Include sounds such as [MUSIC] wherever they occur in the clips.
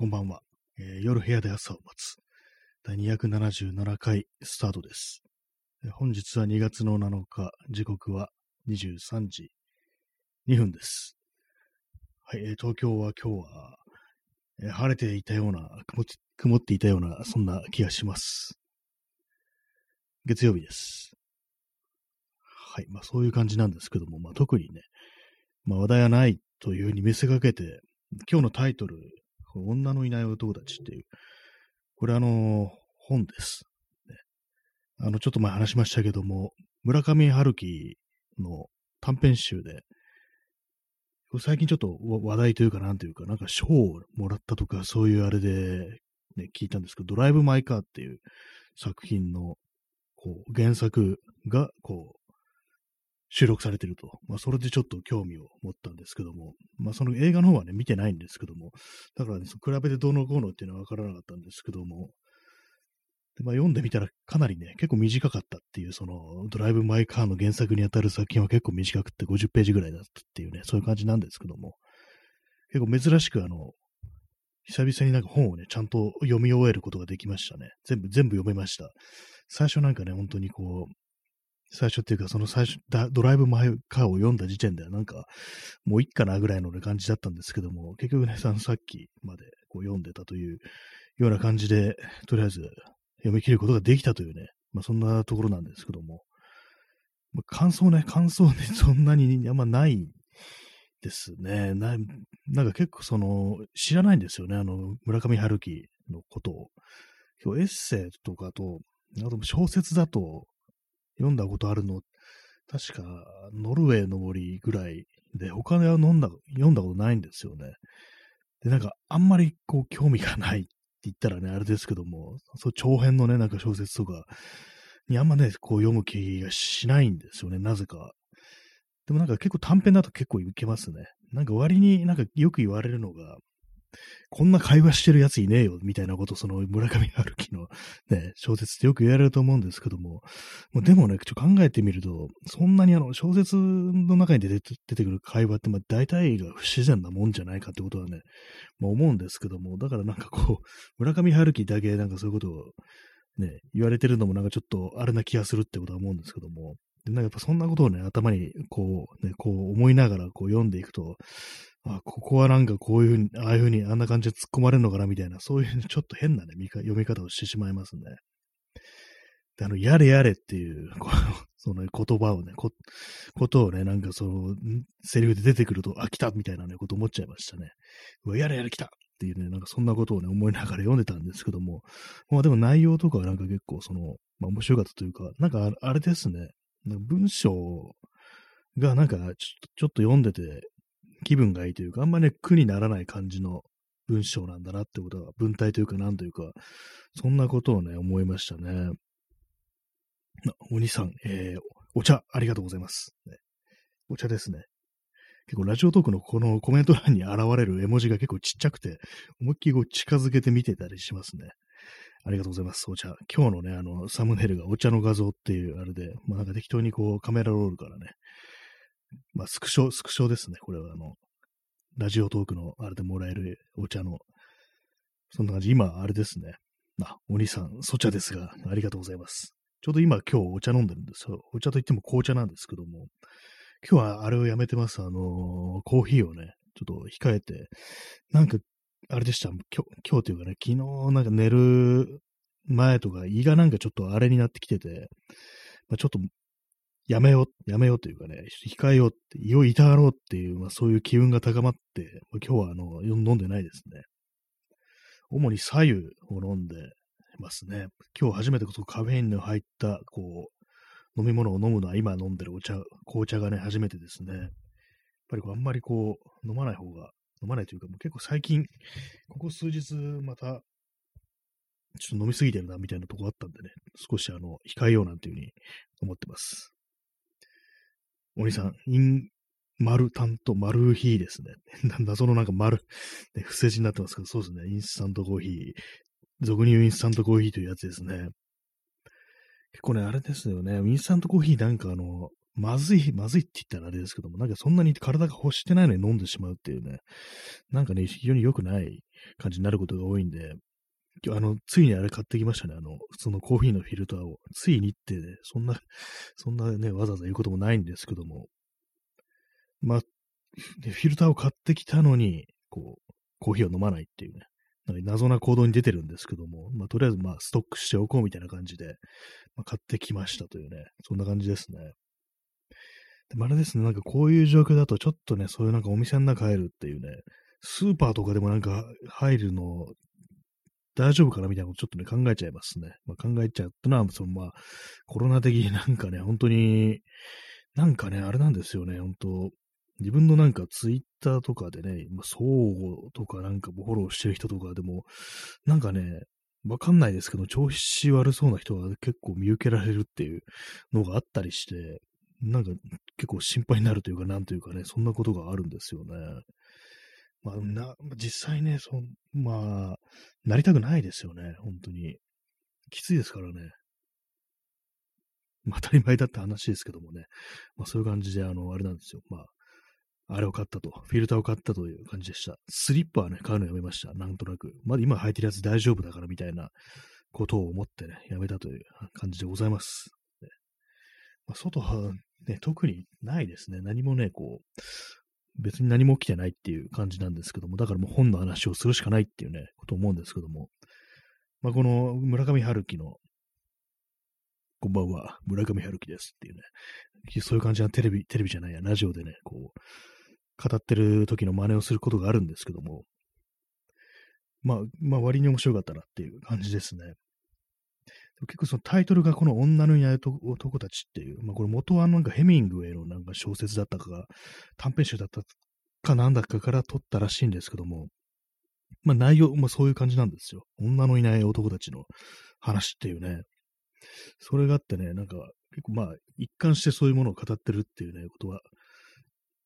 こんばんは、えー夜部屋で朝を待つ。第277回スタートです。本日は2月の7日、時刻は23時2分です。はい、えー東京は今日は、えー晴れていたような曇って、曇っていたような、そんな気がします。月曜日です。はい、まあそういう感じなんですけども、まあ特にね、まあ話題はないというふうに見せかけて、今日のタイトル、女のいない男たちっていう、これあの、本です。あの、ちょっと前話しましたけども、村上春樹の短編集で、最近ちょっと話題というかなんというか、なんか賞をもらったとか、そういうあれで、ね、聞いたんですけど、ドライブ・マイ・カーっていう作品の、こう、原作が、こう、収録されてると。まあ、それでちょっと興味を持ったんですけども、まあ、その映画の方はね、見てないんですけども、だからね、その比べてどうのこうのっていうのはわからなかったんですけども、でまあ、読んでみたらかなりね、結構短かったっていう、その、ドライブ・マイ・カーの原作にあたる作品は結構短くて50ページぐらいだったっていうね、そういう感じなんですけども、結構珍しくあの、久々になんか本をね、ちゃんと読み終えることができましたね。全部、全部読めました。最初なんかね、本当にこう、最初っていうか、その最初、ドライブ・マイ・カーを読んだ時点ではなんか、もういいかなぐらいのね感じだったんですけども、結局ね、ささっきまでこう読んでたというような感じで、とりあえず読み切ることができたというね、まあそんなところなんですけども、まあ、感想ね、感想ね、[LAUGHS] そんなにあんまないですね。ななんか結構その、知らないんですよね、あの、村上春樹のことを。今日エッセイとかと、あと小説だと読んだことあるの、確か、ノルウェーの森ぐらいで、他では飲んだ、読んだことないんですよね。で、なんか、あんまりこう、興味がないって言ったらね、あれですけども、そう、長編のね、なんか小説とかにあんまね、こう読む気がしないんですよね、なぜか。でもなんか結構短編だと結構いけますね。なんか割になんかよく言われるのが、こんな会話してるやついねえよ、みたいなこと、その村上春樹のね、小説ってよく言われると思うんですけども、もうでもね、ちょっと考えてみると、そんなにあの、小説の中に出て出てくる会話って、まあ大体が不自然なもんじゃないかってことはね、まあ思うんですけども、だからなんかこう、村上春樹だけなんかそういうことをね、言われてるのもなんかちょっとあれな気がするってことは思うんですけども、でなんかやっぱそんなことをね、頭にこう、ね、こう思いながらこう読んでいくと、あ、ここはなんかこういうふうに、ああいうふうにあんな感じで突っ込まれるのかなみたいな、そういう [LAUGHS] ちょっと変なね、読み方をしてしまいますね。で、あの、やれやれっていう、[LAUGHS] こうその言葉をね、こ、ことをね、なんかその、セリフで出てくると、あ、来たみたいなね、こと思っちゃいましたね。うわ、やれやれ来たっていうね、なんかそんなことをね、思いながら読んでたんですけども、まあでも内容とかはなんか結構その、まあ面白かったというか、なんかあれですね、文章がなんかちょっと読んでて気分がいいというか、あんまね、苦にならない感じの文章なんだなってことは、文体というかなんというか、そんなことをね、思いましたね。お兄さん、えー、お茶、ありがとうございます。ねお茶ですね。結構ラジオトークのこのコメント欄に現れる絵文字が結構ちっちゃくて、思いっきりこう近づけて見てたりしますね。ありがとうございます。お茶。今日のね、あの、サムネイルがお茶の画像っていうあれで、まあなんか適当にこうカメラロールからね、まあスクショ、スクショですね。これはあの、ラジオトークのあれでもらえるお茶の、そんな感じ。今、あれですね。あ、お兄さん、そ茶ですが、ありがとうございます。ちょうど今今日お茶飲んでるんですよ。お茶といっても紅茶なんですけども、今日はあれをやめてます。あのーコーヒーをね、ちょっと控えて、なんか、あれでした。今日、今日というかね、昨日なんか寝る前とか胃がなんかちょっとあれになってきてて、まあ、ちょっとやめよう、やめようというかね、控えようって、胃を痛がろうっていう、まあ、そういう機運が高まって、ま今日はあの、飲んでないですね。主に左右を飲んでますね。今日初めてこそカフェインの入った、こう、飲み物を飲むのは今飲んでるお茶、紅茶がね、初めてですね。やっぱりこうあんまりこう、飲まない方が、飲まないというか、もう結構最近、ここ数日また、ちょっと飲みすぎてるな、みたいなとこあったんでね、少しあの、控えようなんていうふうに思ってます。お兄さん、イン、マルタント、マルヒーですね。[LAUGHS] 謎のなんか丸、ね、不正字になってますけど、そうですね。インスタントコーヒー。俗に言うインスタントコーヒーというやつですね。結構ね、あれですよね。インスタントコーヒーなんかあの、まずい、まずいって言ったらあれですけども、なんかそんなに体が欲してないのに飲んでしまうっていうね、なんかね、非常に良くない感じになることが多いんで、あの、ついにあれ買ってきましたね。あの、普通のコーヒーのフィルターを。ついにってね、そんな、そんなね、わざわざ言うこともないんですけども。まあ、フィルターを買ってきたのに、こう、コーヒーを飲まないっていうね。なんか謎な行動に出てるんですけども、まあ、とりあえず、まあ、ストックしておこうみたいな感じで、まあ、買ってきましたというね、そんな感じですね。でもあれですね、なんかこういう状況だと、ちょっとね、そういうなんかお店の中入るっていうね、スーパーとかでもなんか入るの大丈夫かなみたいなことちょっとね、考えちゃいますね。まあ、考えちゃってのは、そのまあ、コロナ的になんかね、本当に、なんかね、あれなんですよね、本当自分のなんかツイッターとかでね、まあ、相互とかなんかフォローしてる人とかでも、なんかね、わかんないですけど、調子悪そうな人が結構見受けられるっていうのがあったりして、なんか結構心配になるというか、なんというかね、そんなことがあるんですよね。まあ、な、実際ね、そまあ、なりたくないですよね、本当に。きついですからね。まあ、当たり前だった話ですけどもね。まあ、そういう感じで、あの、あれなんですよ。まあ、あれを買ったと。フィルターを買ったという感じでした。スリッパはね、買うのやめました。なんとなく。まだ今履いてるやつ大丈夫だからみたいなことを思ってね、やめたという感じでございます。ねまあ、外はね、特にないですね。何もね、こう、別に何も起きてないっていう感じなんですけども、だからもう本の話をするしかないっていうね、こと思うんですけども、まあ、この村上春樹の、こんばんは、村上春樹ですっていうね、そういう感じのテレビ、テレビじゃないや、ラジオでね、こう、語ってる時の真似をすることがあるんですけども、まあ、まあ割に面白かったなっていう感じですね。結構そのタイトルがこの女のいない男たちっていう、まあこれ元はなんかヘミングウェイのなんか小説だったか、短編集だったかなんだかから撮ったらしいんですけども、まあ内容、まあそういう感じなんですよ。女のいない男たちの話っていうね。それがあってね、なんか結構まあ一貫してそういうものを語ってるっていうね、ことは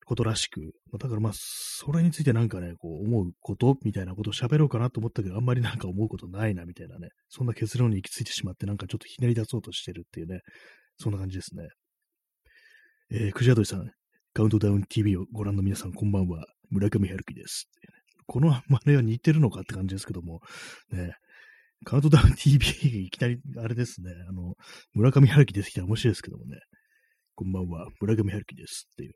ことらしく、だからまあ、それについてなんかね、こう思うことみたいなことを喋ろうかなと思ったけど、あんまりなんか思うことないなみたいなね、そんな結論に行き着いてしまって、なんかちょっとひねり出そうとしてるっていうね、そんな感じですね。えー、くじあどりさん、カウントダウン TV をご覧の皆さん、こんばんは。村上春樹です、この真似は似てるのかって感じですけども、ね、カウントダウン TV いきなり、あれですね、あの、村上春樹出てきたら面白いですけどもね、こんばんは、村上春樹ですっていう。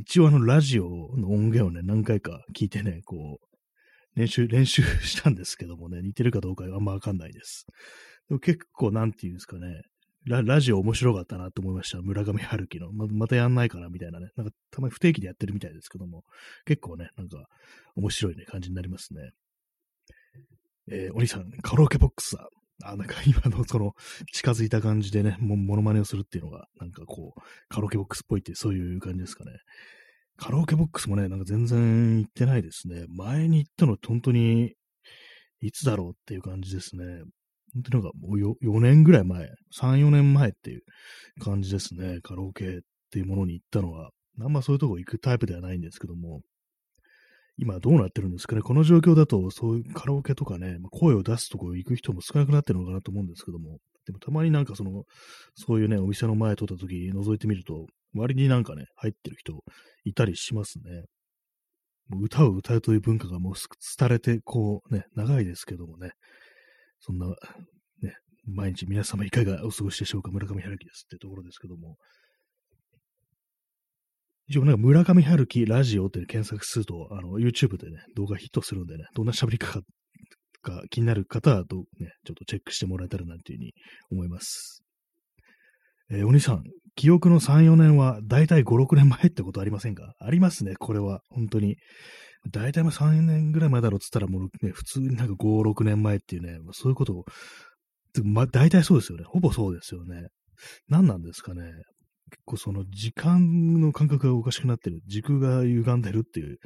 一応あのラジオの音源をね、何回か聞いてね、こう、練習、練習したんですけどもね、似てるかどうかあんまわかんないです。でも結構なんていうんですかね、ララジオ面白かったなと思いました。村上春樹の。ままたやんないかなみたいなね。なんかたまに不定期でやってるみたいですけども、結構ね、なんか面白いね、感じになりますね。えー、お兄さん、カラオケボックスさんあ、なんか今のその近づいた感じでね、もモノマネをするっていうのが、なんかこう、カラオケボックスっぽいってそういう感じですかね。カラオケボックスもね、なんか全然行ってないですね。前に行ったの本当に、いつだろうっていう感じですね。本当になんかもう 4, 4年ぐらい前、3、4年前っていう感じですね。カラオケっていうものに行ったのは。あんまそういうとこ行くタイプではないんですけども、今どうなってるんですかね？この状況だと、そういうカラオケとかね、ま声を出すところ行く人も少なくなってるのかなと思うんですけども、でもたまになんかその、そういうね、お店の前通った時覗いてみると、割になんかね、入ってる人いたりしますね。もう歌を歌うという文化がもう廃れて、こうね、長いですけどもね、そんな、ね、毎日皆様いかがお過ごしでしょうか？村上春樹ですってところですけども、一応なんか村上春樹ラジオって検索すると、あの、YouTube でね、動画ヒットするんでね、どんな喋り方か気になる方はど、ね、ちょっとチェックしてもらえたらなというふうに思います。えー、お兄さん、記憶の3、4年はだいたい5、6年前ってことありませんか？ありますね、これは。本当に。だいたい3、4年ぐらい前だろうっつったらもうね、普通になんか5、6年前っていうね、そういうことを、まあ、大体そうですよね。ほぼそうですよね。何なんですかね。結構その時間の感覚がおかしくなってる、時空が歪んでるっていう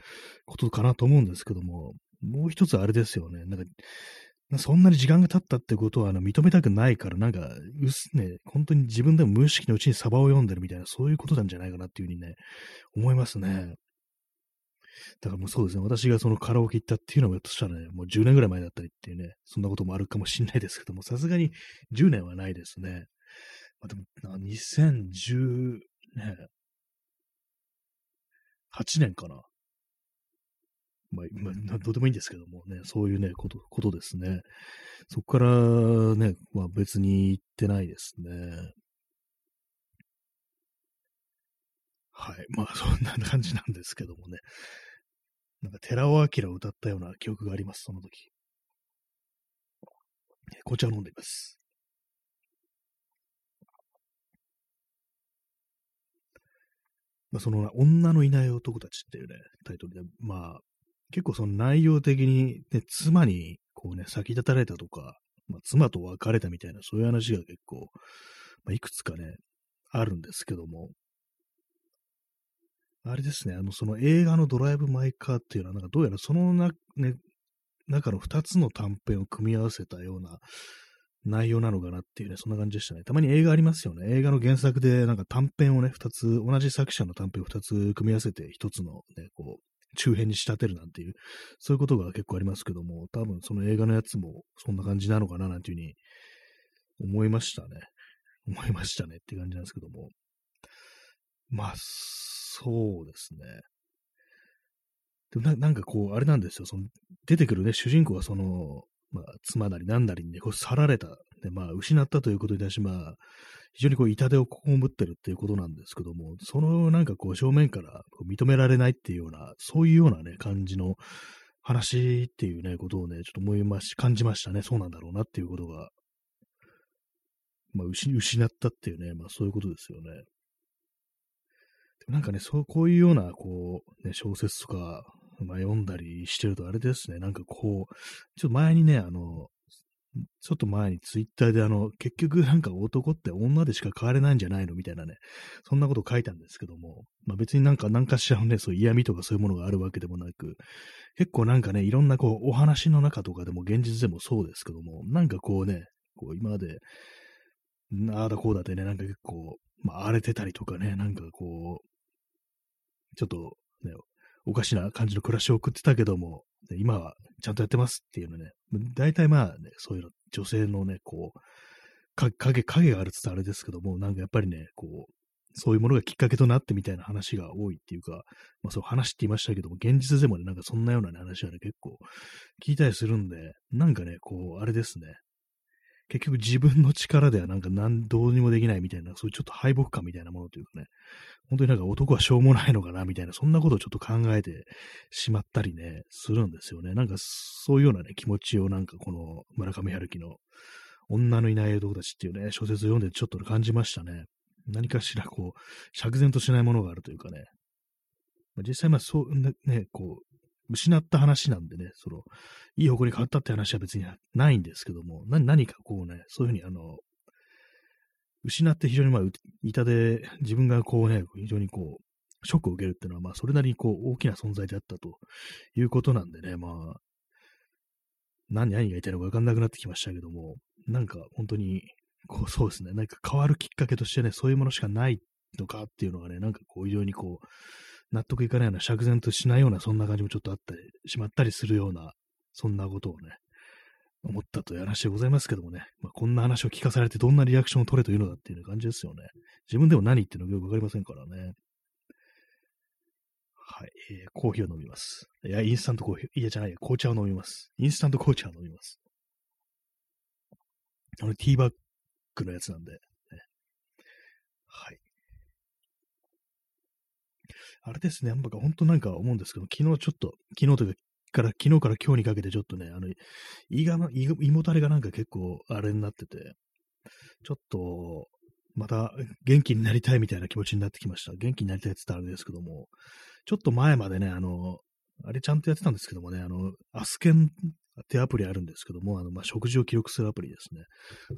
ことかなと思うんですけども、もう一つあれですよね。なんか、そんなに時間が経ったってことはあの認めたくないから、なんか、うすね、本当に自分でも無意識のうちにサバを読んでるみたいな、そういうことなんじゃないかなっていうふうにね、思いますね。だからもうそうですね、私がそのカラオケ行ったっていうのも、ひょっとしたらね、もう10年ぐらい前だったりっていうね、そんなこともあるかもしれないですけども、さすがに10年はないですね。まあ、でも、2010ね8年かな。まあ、まあ、どうでもいいんですけどもね、そういうね、こと、ことですね。そこからね、まあ別に行ってないですね。はい。まあそんな感じなんですけどもね。なんか寺尾明を歌ったような記憶があります、その時。紅茶を飲んでいます。まあ、その、女のいない男たちっていうね、タイトルで、まあ、結構その内容的に、ね、妻にこうね、先立たれたとか、まあ、妻と別れたみたいな、そういう話が結構、まあ、いくつかね、あるんですけども、あれですね、あの、その映画のドライブ・マイ・カーっていうのは、なんかどうやらそのな、ね、中の2つの短編を組み合わせたような内容なのかなっていうね、そんな感じでしたね。たまに映画ありますよね。映画の原作でなんか短編をね、2つ、同じ作者の短編を2つ組み合わせて1つのね、こう、中編に仕立てるなんていう、そういうことが結構ありますけども、多分その映画のやつもそんな感じなのかななんていうふうに思いましたね。思いましたねって感じなんですけども。まあ、そうですね。でもななんかこう、あれなんですよ。その出てくるね、主人公はその、まあ、妻なり何なりにね、こう去られた、で、まあ、失ったということに対し、まあ、非常にこう、痛手を被ってるっていうことなんですけども、そのなんかこう、正面から認められないっていうような、そういうようなね、感じの話っていうね、ことをね、ちょっと思いまし、感じましたね。そうなんだろうなっていうことが。まあ、失ったっていうね、まあ、そういうことですよね。なんかね、そう、こういうような、こう、ね、小説とか、まあ、読んだりしてるとあれですね、なんかこう、ちょっと前にね、あの、ちょっと前にツイッターであの、結局なんか男って女でしか変われないんじゃないのみたいなね、そんなこと書いたんですけども、まあ別になんか何かしらのね、そう嫌味とかそういうものがあるわけでもなく、結構なんかね、いろんなこう、お話の中とかでも現実でもそうですけども、なんかこうね、こう今まで、ああだこうだってね、なんか結構、まあ荒れてたりとかね、なんかこう、ちょっとね、おかしな感じの暮らしを送ってたけども、今はちゃんとやってますっていうのね、大体まあね、そういうの、女性のね、こう、影、影があるって言ったらあれですけども、なんかやっぱりね、こう、そういうものがきっかけとなってみたいな話が多いっていうか、まあそう話って言いましたけども、現実でもね、なんかそんなような、ね、話はね、結構聞いたりするんで、なんかね、こう、あれですね、結局自分の力ではなんか何どうにもできないみたいな、そういうちょっと敗北感みたいなものというかね、本当になんか男はしょうもないのかなみたいな、そんなことをちょっと考えてしまったりね、するんですよね。なんかそういうようなね、気持ちをなんかこの村上春樹の女のいない男たちっていうね、小説を読んでちょっと感じましたね。何かしらこう、釈然としないものがあるというかね。実際まあそうね、こう、失った話なんでね、その、いい方向に変わったって話は別にないんですけども、何かこうね、そういうふうにあの、失って非常にまあ、痛で自分がこうね、非常にこう、ショックを受けるっていうのは、まあ、それなりにこう、大きな存在であったということなんでね、まあ、何、何が言いたいのか分かんなくなってきましたけども、なんか本当に、こう、そうですね、なんか変わるきっかけとしてね、そういうものしかないのかっていうのがね、なんかこう、非常にこう、納得いかないような、釈然としないような、そんな感じもちょっとあったりしまったりするような、そんなことをね、思ったという話でございますけどもね、まあ、こんな話を聞かされてどんなリアクションを取れというのだっていう感じですよね。自分でも何言ってるのかよくわかりませんからね。はい、えー、コーヒーを飲みます。いや、インスタントコーヒー、いやじゃない、紅茶を飲みます。インスタント紅茶を飲みます。あの、ティーバッグのやつなんで、はい。あれですね、なんか本当なんか思うんですけど、昨日ちょっと、昨日というか、から、昨日から今日にかけてちょっとね、あの、胃が、胃もたれがなんか結構あれになってて、ちょっと、また元気になりたいみたいな気持ちになってきました。元気になりたいって言ったらあれですけども、ちょっと前までね、あの、あれちゃんとやってたんですけどもね、あの、アスケンってアプリあるんですけども、あの、まあ、食事を記録するアプリですね。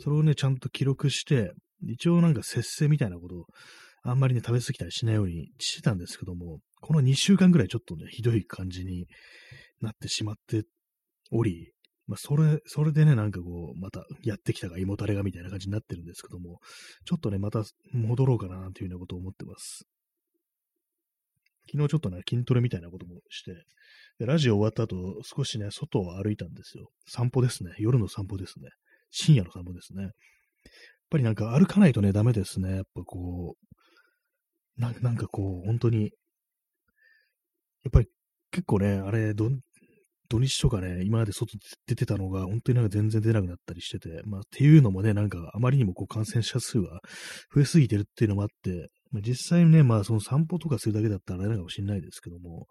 それをね、ちゃんと記録して、一応なんか節制みたいなことをあんまりね、食べ過ぎたりしないようにしてたんですけども、この2週間ぐらいちょっとね、ひどい感じになってしまっており、まあ、それ、それでね、なんかこう、またやってきたが胃もたれがみたいな感じになってるんですけども、ちょっとね、また戻ろうかな、というようなことを思ってます。昨日ちょっとね、筋トレみたいなこともして、でラジオ終わった後、少しね、外を歩いたんですよ。散歩ですね。夜の散歩ですね。深夜の散歩ですね。やっぱりなんか歩かないとね、ダメですね。やっぱこう、ななんかこう、本当に、やっぱり結構ね、あれ、ど、土日とかね、今まで外出てたのが、本当になんか全然出なくなったりしてて、まあ、っていうのもね、なんかあまりにもこう感染者数が増えすぎてるっていうのもあって、まあ、実際ね、まあその散歩とかするだけだったらあれなのかもしれないですけども、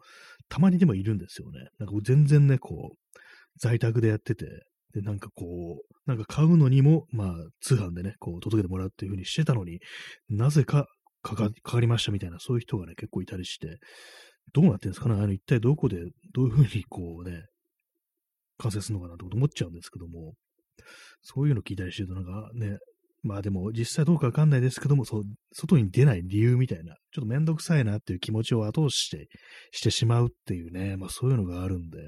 たまにでもいるんですよね。なんか全然ね、こう、在宅でやってて、で、なんかこう、なんか買うのにも、まあ、通販でね、こう、届けてもらうっていう風にしてたのに、なぜかかかかかりましたみたいな、そういう人がね、結構いたりして、どうなってんですかね？あの、一体どこで、どういう風にこうね、感染するのかなと思っちゃうんですけども、そういうの聞いたりしてるとなんかね、まあでも実際どうかわかんないですけども、そう、外に出ない理由みたいな、ちょっとめんどくさいなっていう気持ちを後押しして、してしまうっていうね、まあそういうのがあるんで、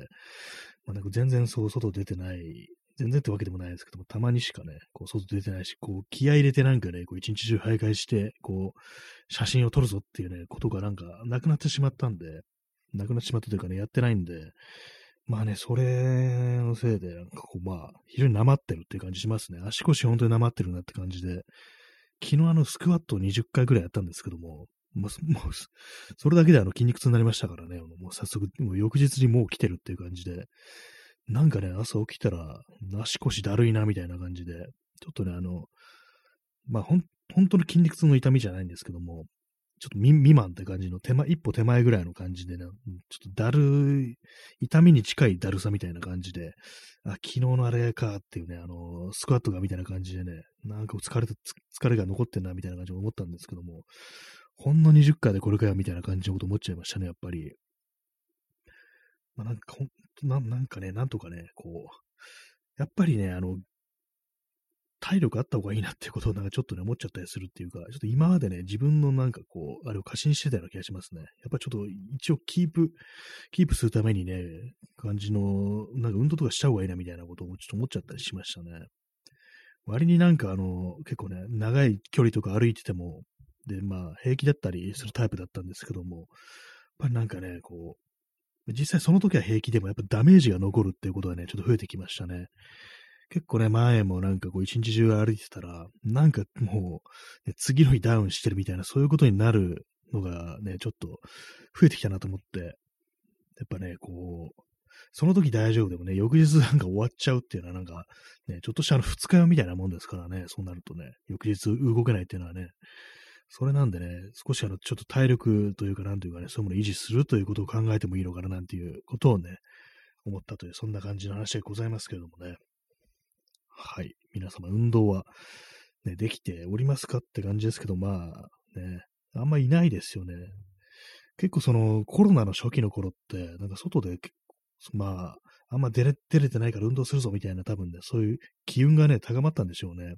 まあなんか全然そう外出てない、全然ってわけでもないですけども、たまにしかね、こう外出てないし、こう気合入れてなんかね、こう一日中徘徊して、こう写真を撮るぞっていうね、ことがなんかなくなってしまったんで、なくなってしまったというかね、やってないんで、まあね、それのせいで、なんかこう、まあ、非常になまってるっていう感じしますね。足腰本当になまってるなって感じで、昨日あのスクワットを20回ぐらいやったんですけども、もう、もうそれだけであの筋肉痛になりましたからね、もう早速、もう翌日にもう来てるっていう感じで、なんかね、朝起きたら、足腰だるいなみたいな感じで、ちょっとね、あの、まあ、ほん、本当の筋肉痛の痛みじゃないんですけども、ちょっと未満って感じの手間、一歩手前ぐらいの感じでね、ちょっとだるい、痛みに近いだるさみたいな感じで、あ、昨日のあれかっていうね、あの、スクワットがみたいな感じでね、なんか疲れた、疲れが残ってんなみたいな感じで思ったんですけども、ほんの20回でこれかよみたいな感じのこと思っちゃいましたね、やっぱり。まあ、なんかな、なんかね、なんとかね、こう、やっぱりね、あの、体力あった方がいいなっていうことを [LAUGHS] なんかちょっとね、思っちゃったりするっていうか、ちょっと今までね、自分のなんかこう、あれを過信してたような気がしますね。やっぱちょっと一応キープ、キープするためにね、感じの、なんか運動とかした方がいいなみたいなことをちょっと思っちゃったりしましたね。割になんかあの、結構ね、長い距離とか歩いてても、で、まあ、平気だったりするタイプだったんですけども、やっぱりなんかね、こう、実際その時は平気でもやっぱダメージが残るっていうことがね、ちょっと増えてきましたね。結構ね、前もなんかこう一日中歩いてたら、なんかもう、ね、次の日ダウンしてるみたいな、そういうことになるのがね、ちょっと増えてきたなと思って、やっぱね、こう、その時大丈夫でもね、翌日なんか終わっちゃうっていうのはなんか、ね、ちょっとしたあの二日酔みたいなもんですからね、そうなるとね、翌日動けないっていうのはね、それなんでね、少しあの、ちょっと体力というか、なんというかね、そういうものを維持するということを考えてもいいのかななんていうことをね、思ったという、そんな感じの話でございますけれどもね。はい。皆様、運動は、ね、できておりますかって感じですけど、まあ、ね、あんまいないですよね。結構そのコロナの初期の頃って、なんか外で、まあ、あんま出れ出れてないから運動するぞみたいな多分ね、そういう機運がね、高まったんでしょうね。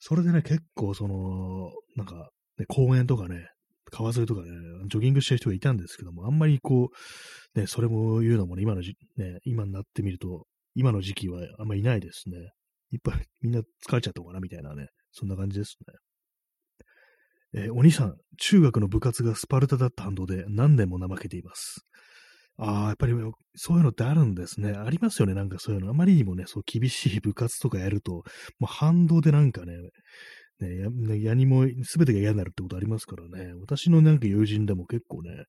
それでね、結構その、なんか、ね、公園とかね、川沿いとかね、ジョギングしてる人がいたんですけども、あんまりこう、ね、それも言うのもね、今のじ、ね、今になってみると、今の時期はあんまりいないですね。いっぱいみんな疲れちゃったのかなみたいなね、そんな感じですね。えー、お兄さん、中学の部活がスパルタだった反動で何年も怠けています。ああ、やっぱりそういうのってあるんですね。ありますよね、なんかそういうの。あまりにもね、そう厳しい部活とかやると、もう反動でなんかね、ね、やねやにも全てが嫌になるってことありますからね。私のなんか友人でも結構ね、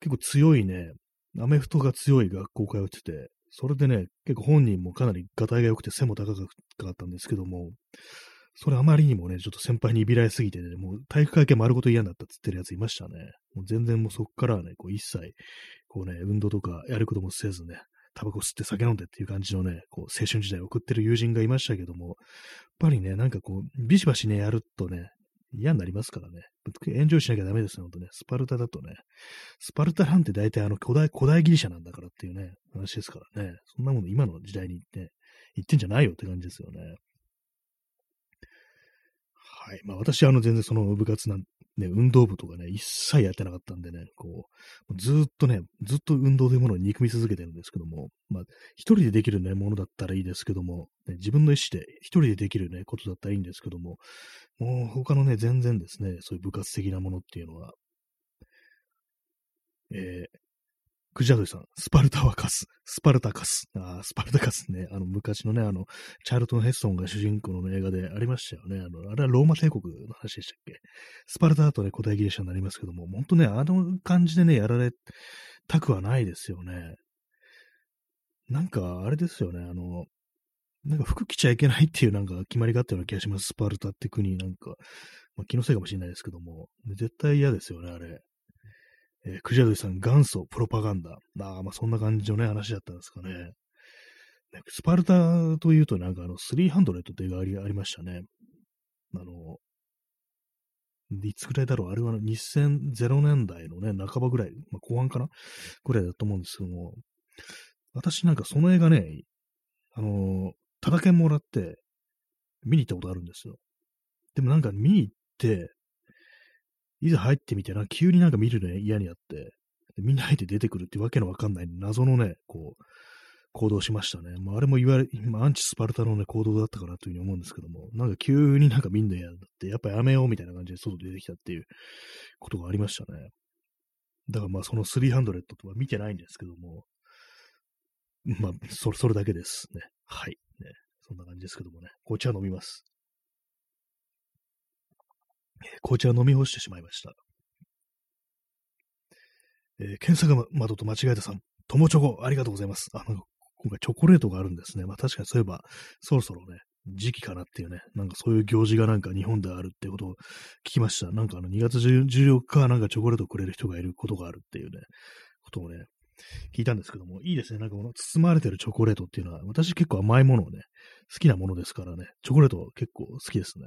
結構強いね、アメフトが強い学校通ってて、それでね、結構本人もかなりガタイが良くて背も高かったんですけども、それあまりにもね、ちょっと先輩にいびられすぎてね、もう体育会系丸ごと嫌になったって言ってるやついましたね。もう全然もうそっからはね、こう一切、こうね、運動とかやることもせずね、タバコ吸って酒飲んでっていう感じのね、こう青春時代を送ってる友人がいましたけども、やっぱりね、なんかこう、ビシバシね、やるとね、嫌になりますからね。エンジョイしなきゃダメですよ、ほんとね。スパルタだとね。スパルタなんて大体あの古代、古代ギリシャなんだからっていうね、話ですからね。そんなもの今の時代に言って、言ってんじゃないよって感じですよね。はい。まあ私は、あの全然その部活なんね、運動部とかね、一切やってなかったんでね、こう、ずっとね、ずっと運動というものを憎み続けてるんですけども、まあ、一人でできるね、ものだったらいいですけども、ね、自分の意思で一人でできるね、ことだったらいいんですけども、もう他のね、全然ですね、そういう部活的なものっていうのは、えー、クジャドイさん、スパルタはカス、スパルタカス。あスパルタカスね、あの、昔のね、あの、チャールトン・ヘッソンが主人公の映画でありましたよね。あの、あれはローマ帝国の話でしたっけ？スパルタだとね、古代ギリシャになりますけども、本当ね、あの感じでね、やられたくはないですよね。なんか、あれですよね、あの、なんか服着ちゃいけないっていうなんか決まりがあったような気がします。スパルタって国なんか。まあ、気のせいかもしれないですけども。絶対嫌ですよね、あれ。えー、クジャドイさん、元祖プロパガンダ。あ、まあそんな感じのね、話だったんですかね。ねスパルタというとなんかあの、300って映画ありありましたね。あの、いつぐらいだろうあれは2000年代のね、半ばぐらい、まあ、後半かな？ぐらいだと思うんですけども、私なんかその映画ね、あの、タダ券もらって、見に行ったことあるんですよ。でもなんか見に行って、いざ入ってみて、な急になんか見るの嫌になって、みんな入って出てくるってわけのわかんない謎のね、こう、行動しましたね。まあ、あれも言われ、今、アンチスパルタのね、行動だったかなというふうに思うんですけども、なんか急になんか見んの嫌だって、やっぱやめようみたいな感じで外出てきたっていうことがありましたね。だからまあ、その300とは見てないんですけども、まあ、それ、それだけですね。はい。ね。そんな感じですけどもね。紅茶飲みます。紅茶飲み干してしまいました。えー、検索窓と間違えたさん、友チョコ、ありがとうございます。あの、今回チョコレートがあるんですね。まあ確かにそういえば、そろそろね、時期かなっていうね、なんかそういう行事がなんか日本であるってことを聞きました。なんかあの2月14日なんかチョコレートくれる人がいることがあるっていうね、ことをね、聞いたんですけども、いいですね。なんかこの包まれてるチョコレートっていうのは、私結構甘いものをね、好きなものですからね、チョコレート結構好きですね。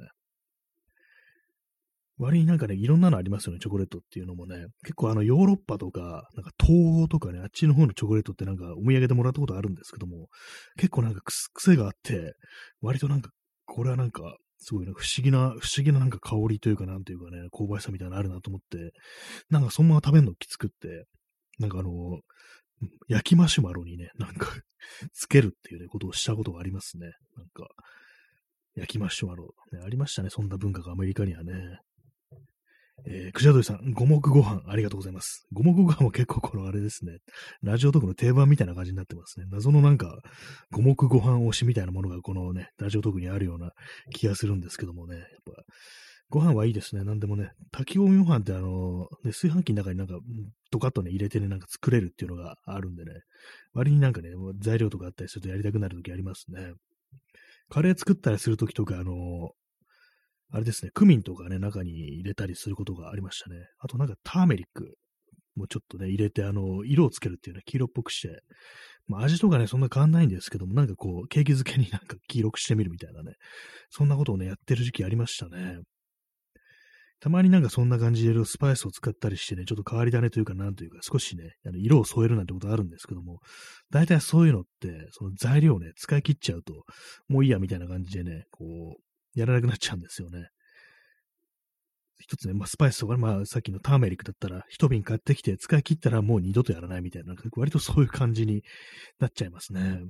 割になんかね、いろんなのありますよね、チョコレートっていうのもね。結構あのヨーロッパとか、なんか東欧とかね、あっちの方のチョコレートってなんかお土産でもらったことあるんですけども、結構なんか癖があって、割となんか、これはなんか、すごいな、不思議な、不思議ななんか香りというかなんというかね、香ばしさみたいなのあるなと思って、なんかそのまま食べるのきつくって、なんかあの、焼きマシュマロにね、なんか [LAUGHS] つけるっていうね、ことをしたことがありますね。なんか、焼きマシュマロ、ね。ありましたね、そんな文化がアメリカにはね。えー、くじゃどりさん、五目ご飯ありがとうございます。五目ご飯も結構このあれですね。ラジオトークの定番みたいな感じになってますね。謎のなんか、五目ご飯推しみたいなものがこのね、ラジオトークにあるような気がするんですけどもね。やっぱ、ご飯はいいですね。なんでもね、炊き込みご飯ってあの、ね、炊飯器の中になんか、ドカッとね、入れてね、なんか作れるっていうのがあるんでね、割になんかね、材料とかあったりするとやりたくなるときありますね。カレー作ったりするときとか、あの、あれですね、クミンとかね、中に入れたりすることがありましたね。あとなんかターメリックもちょっとね、入れて、あの、色をつけるっていうね、黄色っぽくして、まあ、味とかね、そんな変わんないんですけども、なんかこう、ケーキ漬けになんか黄色くしてみるみたいなね、そんなことをね、やってる時期ありましたね。たまになんかそんな感じでスパイスを使ったりしてね、ちょっと変わり種というかなんというか少しね、あの色を添えるなんてことあるんですけども、大体そういうのって、その材料をね、使い切っちゃうと、もういいやみたいな感じでね、こう、やらなくなっちゃうんですよね。一つね、まあ、スパイスとか、まあ、さっきのターメリックだったら、一瓶買ってきて使い切ったらもう二度とやらないみたいな、割とそういう感じになっちゃいますね。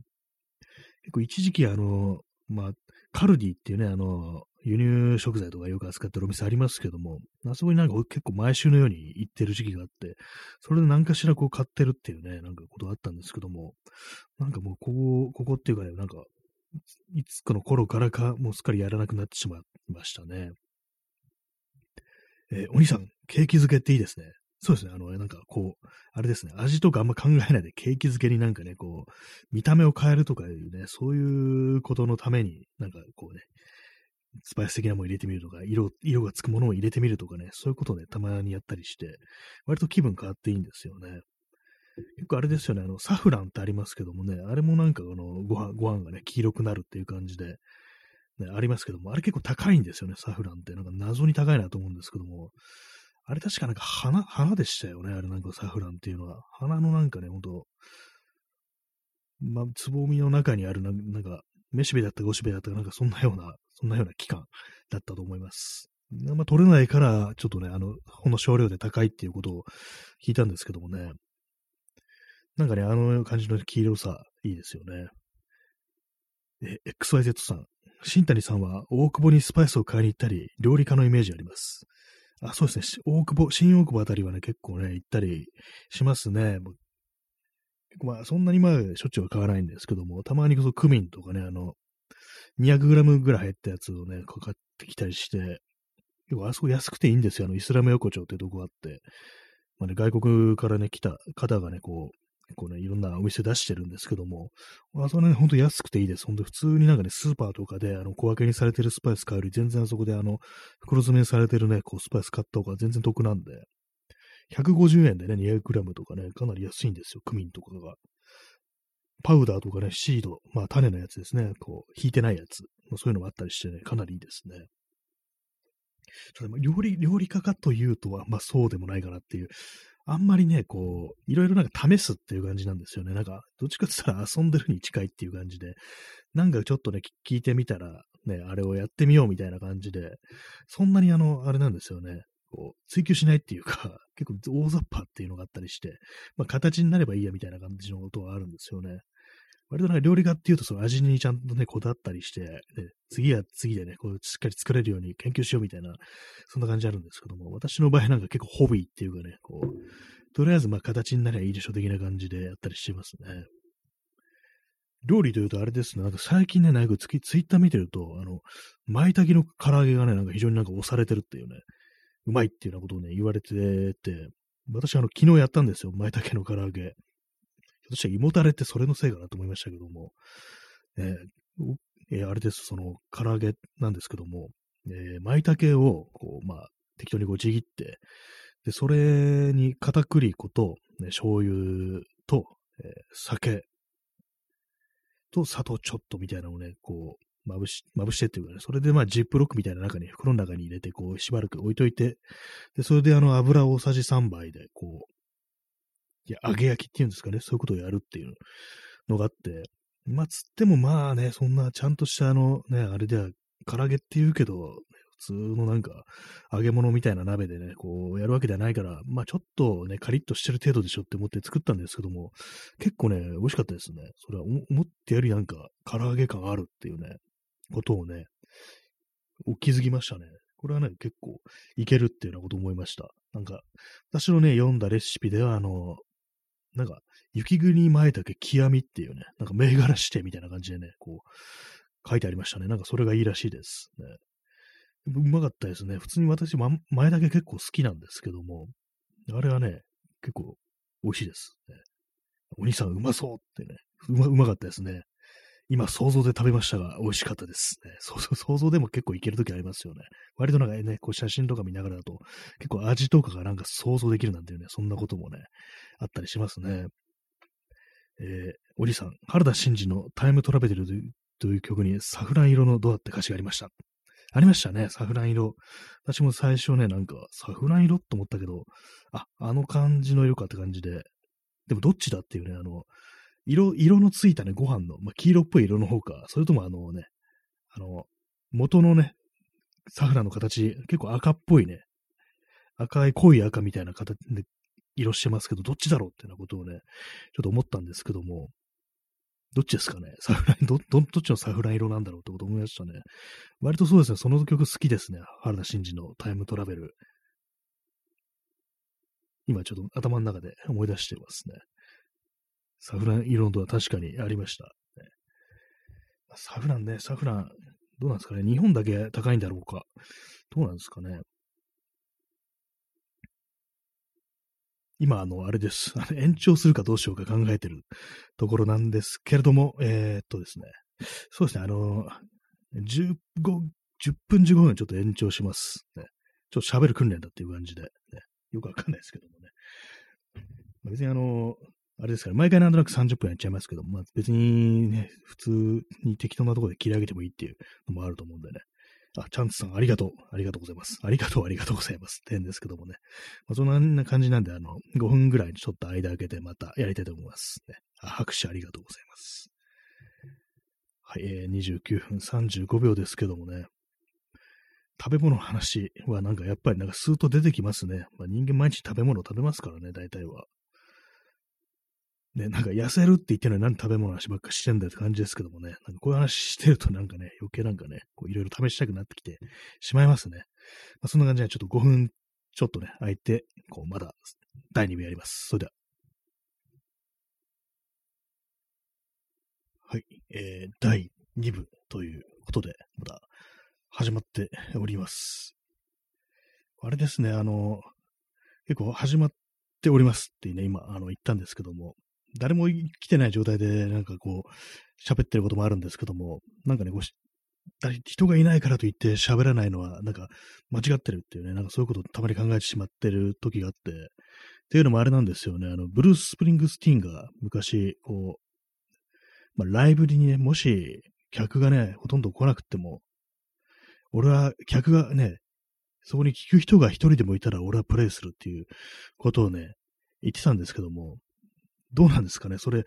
結構一時期あの、まあ、カルディっていうね、あの、輸入食材とかよく扱ってるお店ありますけども、あそこになんか結構毎週のように行ってる時期があって、それで何かしらこう買ってるっていうね、なんかことがあったんですけども、なんかもうここ、ここっていうかね、なんか、いつかの頃からか、もうすっかりやらなくなってしまいましたね。えー、お兄さん、ケーキ漬けっていいですね。そうですね。あの、なんかこう、あれですね。味とかあんま考えないでケーキ漬けになんかね、こう、見た目を変えるとかいうね、そういうことのために、なんかこうね、スパイス的なものを入れてみるとか、色、色がつくものを入れてみるとかね、そういうことをね、たまにやったりして、割と気分変わっていいんですよね。結構あれですよね、あの、サフランってありますけどもね、あれもなんかあの、ご飯、ご飯がね、黄色くなるっていう感じで、ね、ありますけども、あれ結構高いんですよね、サフランって。なんか謎に高いなと思うんですけども、あれ確かなんか花、花でしたよね、あれなんかサフランっていうのは。花のなんかね、ほんと、まあ、つぼみの中にあるな、なんか、めしべだったかおしべだったかなんかそんなような、そんなような期間だったと思います。あんま取れないから、ちょっとね、あの、ほんの少量で高いっていうことを聞いたんですけどもね。なんかね、あの感じの黄色さ、いいですよね。え、XYZ さん。新谷さんは大久保にスパイスを買いに行ったり、料理家のイメージあります。あ、そうですね。大久保、新大久保あたりはね、結構ね、行ったりしますね。まあ、そんなにまあ、しょっちゅうは買わないんですけども、たまにこそクミンとかね、あの、200g ぐらい入ったやつをね、かかってきたりして、結構あそこ安くていいんですよ。あの、イスラム横丁ってとこあって、まあね、外国からね、来た方がね、こう、こうね、いろんなお店出してるんですけども、あそこね、ほんと安くていいです。ほんと普通になんかね、スーパーとかで、あの、小分けにされてるスパイス買うより、全然あそこであの、袋詰めにされてるね、こう、スパイス買った方が全然得なんで、150円でね、200g とかね、かなり安いんですよ、クミンとかが。パウダーとかね、シード、まあ種のやつですね、こう、引いてないやつ、そういうのもあったりしてね、かなりいいですね。ちょっと料理、料理家かというとは、まあそうでもないかなっていう、あんまりね、こう、いろいろなんか試すっていう感じなんですよね。なんか、どっちかって言ったら遊んでるに近いっていう感じで、なんかちょっとね、聞いてみたら、ね、あれをやってみようみたいな感じで、そんなにあの、あれなんですよね。こう、追求しないっていうか、[LAUGHS] 結構大雑把っていうのがあったりして、まあ形になればいいやみたいな感じのことはあるんですよね。割となんか料理家っていうと、その味にちゃんとね、こだわったりして、で次は次でね、こう、しっかり作れるように研究しようみたいな、そんな感じあるんですけども、私の場合なんか結構ホビーっていうかね、こう、とりあえずまあ形になりゃいいでしょ的な感じでやったりしてますね。料理というとあれですね、なんか最近ね、なんかツイッター見てると、あの、舞茸の唐揚げがね、なんか非常になんか押されてるっていうね、うまいっていうようなことをね、言われてて、私あの、昨日やったんですよ、舞茸の唐揚げ。としては胃もたれってそれのせいかなと思いましたけども、えーえー、あれです、その、唐揚げなんですけども、えー、舞茸を、こう、まあ、適当にこうちぎって、で、それに片栗粉と、ね、醤油と、えー、酒と砂糖ちょっとみたいなのをね、こう、まぶし、まぶしてっていうかね、それでまあジップロックみたいな中に、袋の中に入れて、こう、しばらく置いといて、で、それであの油大さじ3杯で、こう、いや、揚げ焼きっていうんですかね、そういうことをやるっていうのがあって、まあ、つってもまあね、そんなちゃんとしたあのね、あれでは、唐揚げって言うけど、普通のなんか、揚げ物みたいな鍋でね、こう、やるわけではないから、まあちょっとね、カリッとしてる程度でしょって思って作ったんですけども、結構ね、美味しかったですね。それは思ってよりなんか、唐揚げ感あるっていうね、ことをね、お気づきましたね。これはね、結構いけるっていうようなこと思いました。なんか、私のね、読んだレシピでは、あの、なんか、雪国前岳極みっていうね、なんか銘柄指定みたいな感じでね、こう、書いてありましたね。なんかそれがいいらしいです。ね、うまかったですね。普通に私、ま、前岳結構好きなんですけども、あれはね、結構美味しいです。ね、お兄さんうまそうってね、うま、うまかったですね。今想像で食べましたが、美味しかったです、ね。想像想像でも結構いけるときありますよね。割となんかね、こう写真とか見ながらだと、結構味とかがなんか想像できるなんていうね、そんなこともね、あったりしますね。えー、おじさん、原田真二のタイムトラベルという曲にサフラン色のドアって歌詞がありました。ありましたね、サフラン色。私も最初ね、なんか、サフラン色と思ったけど、あ、あの感じの色かって感じで、でもどっちだっていうね、あの、色、色のついたね、ご飯の、まあ、黄色っぽい色の方か、それともあのね、あの、元のね、サフランの形、結構赤っぽいね、赤い濃い赤みたいな形で色してますけど、どっちだろうっていうようなことをね、ちょっと思ったんですけども、どっちですかね？[LAUGHS] サフラン、ど、ど、っちのサフラン色なんだろうってこと思いましたね。割とそうですね、その曲好きですね。原田真二のタイムトラベル。今ちょっと頭の中で思い出してますね。サフラン色のは確かにありました。サフランね、サフラン、どうなんですかね。日本だけ高いんだろうか。どうなんですかね。今、あの、あれです。延長するかどうしようか考えてるところなんですけれども、えー、っとですね。そうですね、あの、15、10分15分ちょっと延長します。ね、ちょっと喋る訓練だっていう感じで、ね、よくわかんないですけどもね。別にあの、あれですから、毎回なんとなく30分やっちゃいますけど、まあ別にね、普通に適当なところで切り上げてもいいっていうのもあると思うんでね。あ、チャンツさん、ありがとう。ありがとうございます。ありがとう、ありがとうございます。点ですけどもね。まあ、そんな感じなんで、あの、5分ぐらいにちょっと間開けてまたやりたいと思います。ね、あ拍手ありがとうございます。はい、えー、29分35秒ですけどもね。食べ物の話はなんかやっぱりなんかスーッと出てきますね。まあ、人間毎日食べ物食べますからね、大体は。ね、なんか痩せるって言ってるのに何食べ物の話ばっかしてんだよって感じですけどもね、なんかこういう話してるとなんかね、余計なんかね、こういろいろ試したくなってきてしまいますね。まあ、そんな感じでちょっと5分ちょっとね、空いて、こうまだ第2部やります。それでは。はい、えー、第2部ということで、また始まっております。あれですね、あの、結構始まっておりますってね、今、あの、言ったんですけども、誰も来てない状態で、なんかこう、喋ってることもあるんですけども、なんかね、こうし人がいないからといって喋らないのは、なんか間違ってるっていうね、なんかそういうことをたまに考えてしまってる時があって、っていうのもあれなんですよね、あの、ブルース・スプリングスティーンが昔、こう、まあ、ライブにね、もし客がね、ほとんど来なくても、俺は客がね、そこに聞く人が一人でもいたら俺はプレイするっていうことをね、言ってたんですけども、どうなんですかね？それ、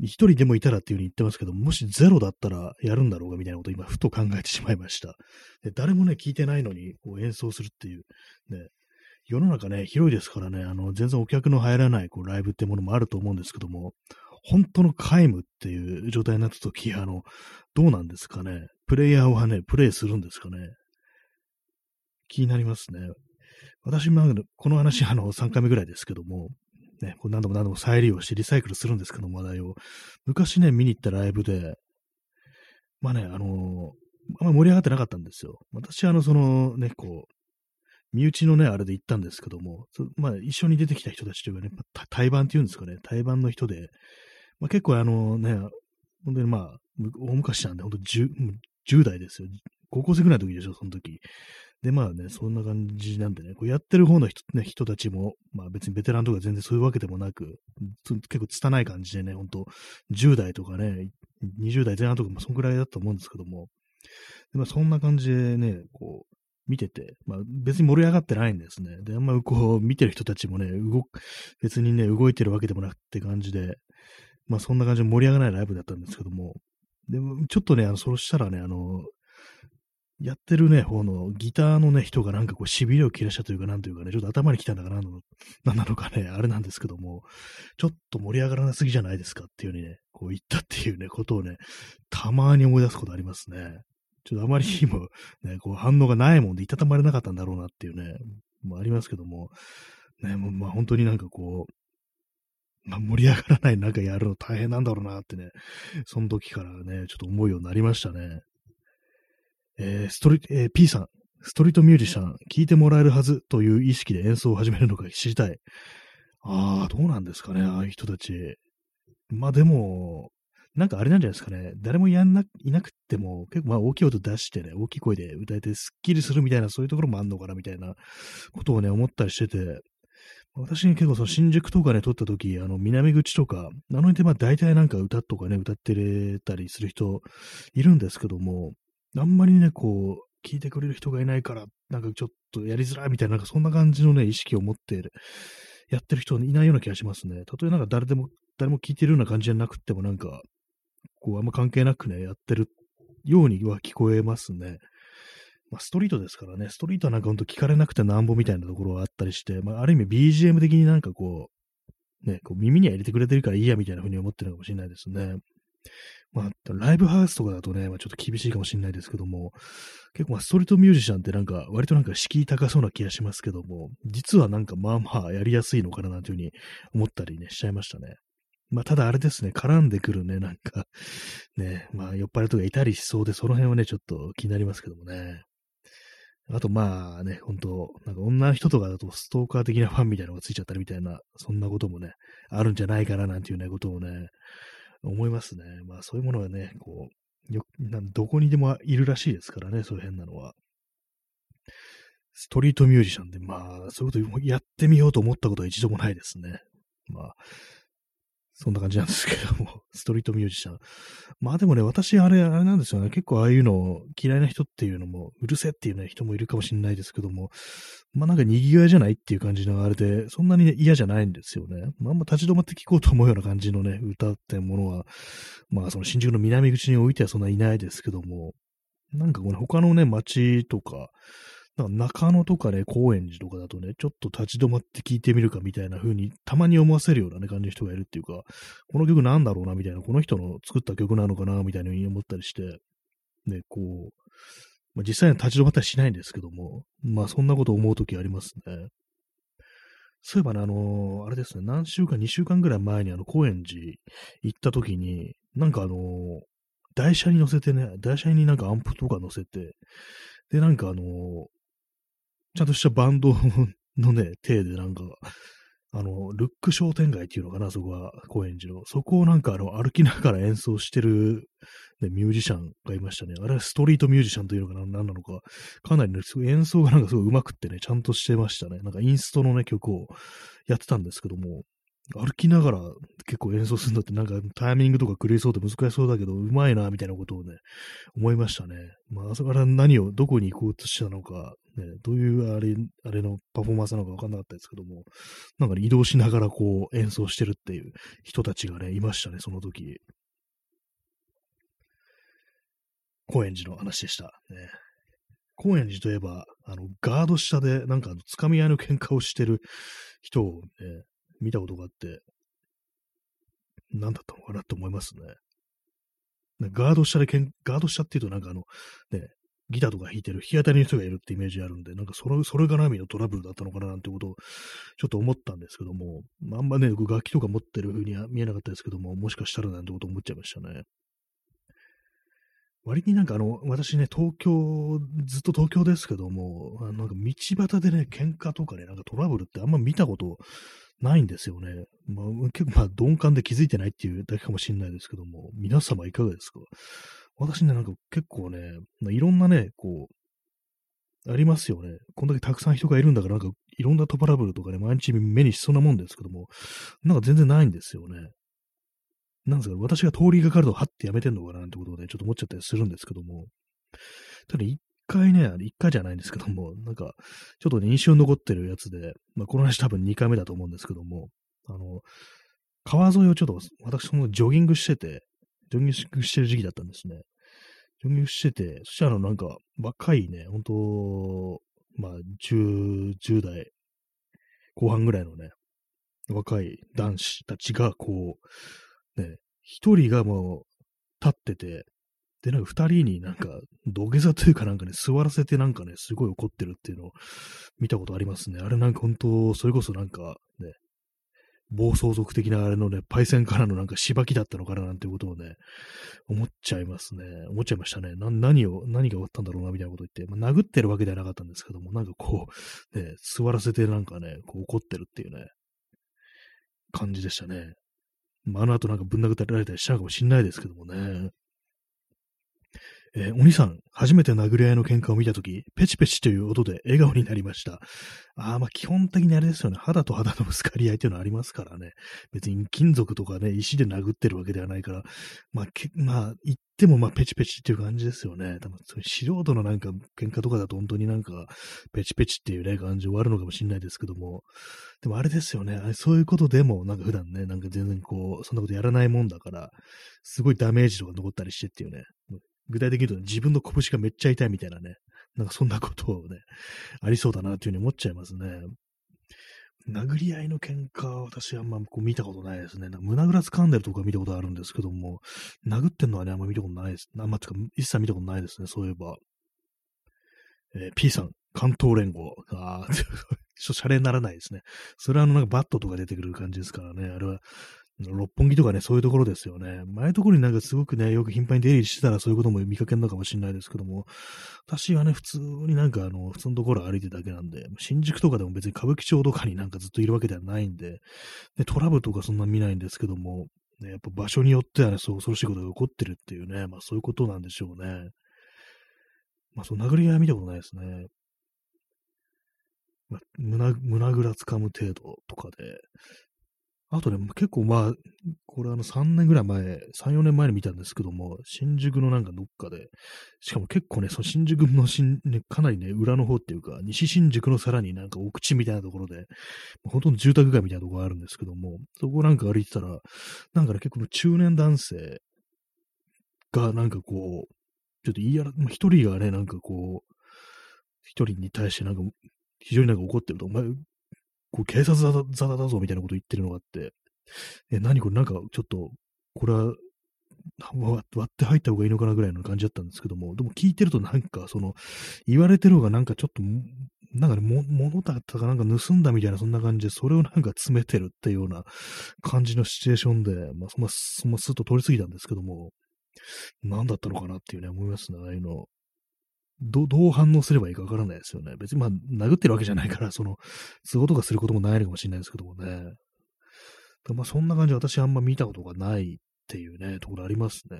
一人でもいたらっていうふうに言ってますけど、もしゼロだったらやるんだろうがみたいなことを今ふと考えてしまいました。で誰もね、聞いてないのにこう演奏するっていう、ね、世の中ね、広いですからね、あの、全然お客の入らないこうライブってものもあると思うんですけども、本当の皆無っていう状態になった時、あの、どうなんですかね？プレイヤーはね、プレイするんですかね？気になりますね。私、まあ、この話、あの、3回目ぐらいですけども、ね、こう何度も何度も再利用してリサイクルするんですけども、話題を。昔ね、見に行ったライブで、まあね、あの、あんま盛り上がってなかったんですよ。私、あの、そのね、こう、身内のね、あれで行ったんですけども、まあ、一緒に出てきた人たちというかね、対バンっていうんですかね、対バンの人で、まあ、結構あのね、本当にまあ、大昔なんで、本当 10, 10代ですよ。高校生ぐらいの時でしょ、その時。で、まあね、そんな感じなんでね、こうやってる方の人,、ね、人たちも、まあ別にベテランとか全然そういうわけでもなく、結構拙い感じでね、ほんと、10代とかね、20代前半とかもそんくらいだと思うんですけども、でまあそんな感じでね、こう、見てて、まあ別に盛り上がってないんですね。で、あんまこう、見てる人たちもね、動別にね、動いてるわけでもなくって感じで、まあそんな感じで盛り上がらないライブだったんですけども、でも、ちょっとね、あの、そうしたらね、あの、やってるね、方のギターのね、人がなんかこう、痺れを切らしたというか、なんというかね、ちょっと頭に来たんだかな、なんなのかね、あれなんですけども、ちょっと盛り上がらなすぎじゃないですかっていうふうにね、こう言ったっていうね、ことをね、たまに思い出すことありますね。ちょっとあまりにも、ね、こう反応がないもんで、いたたまれなかったんだろうなっていうね、もありますけども、ね、もうまあ本当になんかこう、まあ、盛り上がらない中やるの大変なんだろうなってね、その時からね、ちょっと思うようになりましたね。えー、ストリ、えー、P さん、ストリートミュージシャン、聴いてもらえるはずという意識で演奏を始めるのか知りたい。ああ、どうなんですかね、ああいう人たち。まあでも、なんかあれなんじゃないですかね。誰もやんな、いなくても、結構まあ大きい音出してね、大きい声で歌えてスッキリするみたいな、そういうところもあんのかな、みたいなことをね、思ったりしてて、私結構その新宿とかね、撮った時、あの、南口とか、あの辺でまあ大体なんか歌とかね、歌ってたりする人いるんですけども、あんまりね、こう、聞いてくれる人がいないから、なんかちょっとやりづらいみたいな、なんかそんな感じのね、意識を持っているやってる人いないような気がしますね。たとえなんか誰でも、誰も聞いてるような感じじゃなくても、なんか、こう、あんま関係なくね、やってるようには聞こえますね。まあ、ストリートですからね、ストリートはなんかほんと聞かれなくてなんぼみたいなところがあったりして、まあ、ある意味 BGM 的になんかこう、ね、こう耳には入れてくれてるからいいやみたいな風に思ってるのかもしれないですね。まあ、ライブハウスとかだとね、まあ、ちょっと厳しいかもしれないですけども、結構まあストリートミュージシャンってなんか、割となんか敷居高そうな気がしますけども、実はなんかまあまあやりやすいのかななんていうふうに思ったりね、しちゃいましたね。まあ、ただあれですね、絡んでくるね、なんか、ね、まあ、酔っ払いとかいたりしそうで、その辺はね、ちょっと気になりますけどもね。あと、まあね、本当なんか女の人とかだとストーカー的なファンみたいなのがついちゃったりみたいな、そんなこともね、あるんじゃないかななんていうね、ことをね、思いますね。まあそういうものがね、こう、よどこにでもいるらしいですからね、そういう変なのは。ストリートミュージシャンで、まあ、そういうことやってみようと思ったことは一度もないですね。まあ、そんな感じなんですけども、[LAUGHS] ストリートミュージシャン。まあでもね、私、あれ、あれなんですよね。結構ああいうの嫌いな人っていうのも、うるせえっていうね、人もいるかもしれないですけども、まあなんか賑わいじゃないっていう感じのあれで、そんなに、ね、嫌じゃないんですよね。まああんま立ち止まって聴こうと思うような感じのね、歌ってものは、まあその新宿の南口においてはそんないないですけども、なんかこの他のね、街とか、なんか中野とかね、高円寺とかだとね、ちょっと立ち止まって聞いてみるかみたいな風に、たまに思わせるようなね、感じの人がいるっていうか、この曲なんだろうな、みたいな、この人の作った曲なのかな、みたいな風に思ったりして、ね、こう、まあ、実際に立ち止まったりしないんですけども、まあそんなこと思うときありますね。そういえばね、あのー、あれですね、何週間、2週間ぐらい前にあの、高円寺行った時に、なんかあのー台車に乗せてね、台車になんかアンプとか乗せて、で、なんかあのーちゃんとしたバンドのね、体でなんか、あの、ルック商店街っていうのかな、そこは、高円寺の。そこをなんかあの、歩きながら演奏してる、ね、ミュージシャンがいましたね。あれはストリートミュージシャンというのかな、何なのか。かなりね、演奏がなんかすごい上手くってね、ちゃんとしてましたね。なんかインストのね、曲をやってたんですけども、歩きながら結構演奏するのってなんかタイミングとか狂いそうで難しそうだけど、うまいな、みたいなことをね、思いましたね。まあ、あそこから何を、どこに行こうとしたのか、ね、どういうあれ、あれのパフォーマンスなのかわかんなかったですけども、なんか、ね、移動しながらこう演奏してるっていう人たちがね、いましたね、その時。高円寺の話でした。ね、高円寺といえば、あの、ガード下で、なんか、つかみ合いの喧嘩をしてる人をね、見たことがあって、何だったのかなって思いますね。ガード下でけん、ガード下っていうとなんかあの、ね、ギターとか弾いてる日当たりの人がいるってイメージあるんで、なんかそれ、それがなみのトラブルだったのかななんてことをちょっと思ったんですけども、あんまね、楽器とか持ってる風には見えなかったですけども、もしかしたらなんてこと思っちゃいましたね。割になんかあの、私ね、東京、ずっと東京ですけども、あのなんか道端でね、喧嘩とかね、なんかトラブルってあんま見たことないんですよね。まあ、結構まあ鈍感で気づいてないっていうだけかもしれないですけども、皆様いかがですか？私ね、なんか結構ね、まあ、いろんなね、こう、ありますよね。こんだけたくさん人がいるんだから、なんかいろんなトラブルとかね、毎日目にしそうなもんですけども、なんか全然ないんですよね。なんですか、私が通りがかると、はってやめてんのかななんてことをね、ちょっと思っちゃったりするんですけども、ただ一回ね、一回じゃないんですけども、[LAUGHS] なんか、ちょっと、ね、印象に残ってるやつで、まあ、この話多分2回目だと思うんですけども、あの、川沿いをちょっと、私そのジョギングしてて、ジョギングしてる時期だったんですね。ジョギングしてて、そしたらなんか、若いね、本当まあ、10、10代後半ぐらいのね、若い男子たちが、こう、ね、一人がもう、立ってて、で、なんか二人になんか土下座というかなんかね、座らせてなんかね、すごい怒ってるっていうのを見たことありますね。あれなんか本当、それこそなんかね、暴走族的なあれのね、パイセンからのなんかしばきだったのかななんていうことをね、思っちゃいますね。思っちゃいましたね。な、何を、何が終わったんだろうな、みたいなこと言って、まあ、殴ってるわけではなかったんですけども、なんかこう、ね、座らせてなんかね、こう怒ってるっていうね、感じでしたね。まあ、あの後なんかぶん殴られたりしたかもしんないですけどもね。えー、お兄さん、初めて殴り合いの喧嘩を見たとき、ペチペチという音で笑顔になりました。ああ、まあ基本的にあれですよね。肌と肌のぶつかり合いっていうのはありますからね。別に金属とかね、石で殴ってるわけではないから、まあ、けまあ、言ってもまあペチペチっていう感じですよね。多分、素人のなんか喧嘩とかだと本当になんか、ペチペチっていうね、感じ終わるのかもしれないですけども、でもあれですよね。そういうことでも、なんか普段ね、なんか全然こう、そんなことやらないもんだから、すごいダメージとか残ったりしてっていうね、具体的に言うと、自分の拳がめっちゃ痛いみたいなね、なんかそんなことをね、ありそうだなっていうふうに思っちゃいますね。殴り合いの喧嘩は私あんまこう見たことないですね。なんか胸ぐら掴んでるとか見たことあるんですけども、殴ってんのはね、あんま見たことないです。あんまつか、一切見たことないですね、そういえば。えー、P さん、関東連合。ああ、[LAUGHS] ちょっと [LAUGHS] シャレにならないですね。それはあのなんかバットとか出てくる感じですからね。あれは六本木とかね、そういうところですよね。前のところになんかすごくね、よく頻繁に出入りしてたらそういうことも見かけるのかもしれないですけども、私はね、普通になんかあの、普通のところ歩いてるだけなんで、新宿とかでも別に歌舞伎町とかになんかずっといるわけではないんで、でトラブルとかそんな見ないんですけども、ね、やっぱ場所によってはね、そう恐ろしいことが起こってるっていうね、まあそういうことなんでしょうね。まあそう殴り合いは見たことないですね。まあ、胸、胸ぐらつかむ程度とかで、あとね、結構まあ、これあの3年ぐらい前、3、4年前に見たんですけども、新宿のなんかどっかで、しかも結構ね、その新宿の新、ね、かなりね、裏の方っていうか、西新宿のさらになんか奥地みたいなところで、ほとんど住宅街みたいなところがあるんですけども、そこなんか歩いてたら、なんかね、結構中年男性がなんかこう、ちょっと言いやら、一人がね、なんかこう、一人に対してなんか、非常になんか怒ってると、お前、こう警察沙汰だぞみたいなこと言ってるのがあって、え、何これなんかちょっと、これは割って入った方がいいのかなぐらいの感じだったんですけども、でも聞いてるとなんかその、言われてる方がなんかちょっと、なんかね、物だったかなんか盗んだみたいな、そんな感じで、それをなんか詰めてるっていうような感じのシチュエーションで、まあ、その、そのスッと通り過ぎたんですけども、何だったのかなっていうね、思いますね、ああいうの。どどう反応すればいいかわからないですよね。別にまあ、殴ってるわけじゃないから、その、都合とかすることもないのかもしれないですけどもね。まあ、そんな感じで私あんま見たことがないっていうね、ところありますね。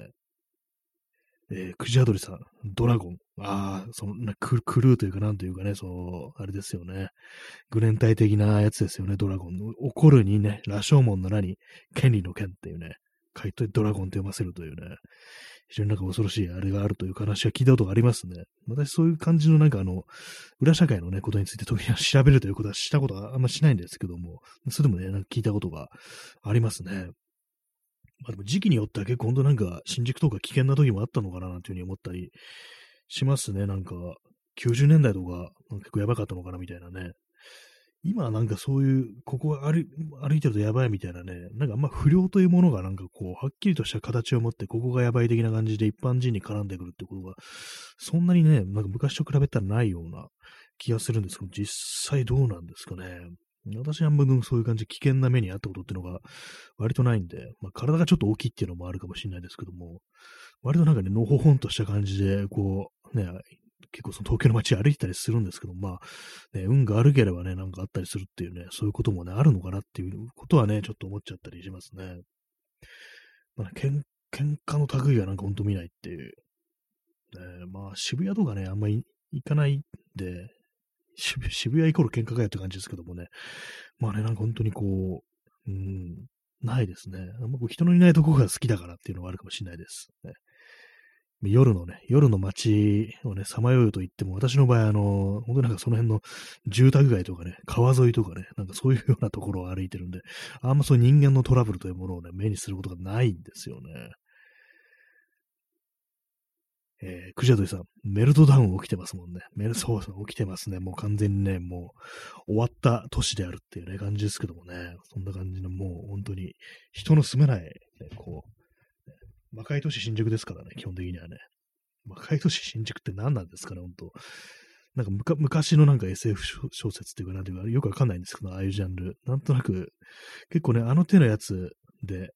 えー、クジアドリさん、ドラゴン。ああ、そのク、クルーというか、なんというかね、その、あれですよね。グレンタイ的なやつですよね、ドラゴン。怒るにね、羅生門の名に、権利の剣っていうね、書いてドラゴンって読ませるというね、非常になんか恐ろしいあれがあるという話は聞いたことがありますね。私そういう感じのなんかあの、裏社会のね、ことについて特に調べるということはしたことはあんましないんですけども、それでもね、なんか聞いたことがありますね。まあでも時期によっては結構本当なんか新宿とか危険な時もあったのかななんていうふうに思ったりしますね。なんか90年代とか結構やばかったのかなみたいなね。今はなんかそういう、ここ歩歩いてるとやばいみたいなね、なんかあんま不良というものがなんかこう、はっきりとした形を持って、ここがやばい的な感じで一般人に絡んでくるってことが、そんなにね、なんか昔と比べたらないような気がするんですけど、実際どうなんですかね。私はあんまりそういう感じで危険な目にあったことっていうのが割とないんで、まあ、体がちょっと大きいっていうのもあるかもしれないですけども、割となんかね、のほほんとした感じで、こう、ね、結構その東京の街歩いたりするんですけど、まあ、ね、運が悪ければね、なんかあったりするっていうね、そういうこともね、あるのかなっていうことはね、ちょっと思っちゃったりしますね。まあ、けん喧嘩の類はなんかほんと見ないっていう。ね、まあ、渋谷とかね、あんまり行かないんで、渋谷イコール喧嘩かよって感じですけどもね。まあね、なんか本当にこう、うん、ないですね。あんまこう人のいないとこが好きだからっていうのがあるかもしれないです。ね、夜のね、夜の街をね、さまようと言っても、私の場合、あの、本当になんかその辺の住宅街とかね、川沿いとかね、なんかそういうようなところを歩いてるんで、あんまそういう人間のトラブルというものをね、目にすることがないんですよね。えー、クジャドリさん、メルトダウン起きてますもんね。メル、そうそう、起きてますね。もう完全にね、もう終わった年であるっていうね、感じですけどもね。そんな感じの、もう本当に人の住めない、ね、こう、魔界都市新宿ですからね、基本的にはね。魔界都市新宿って何なんですかね、本当なんか昔のなんか SF 小説っていうか、なんていうか、よくわかんないんですけど、ああいうジャンル。なんとなく、結構ね、あの手のやつで、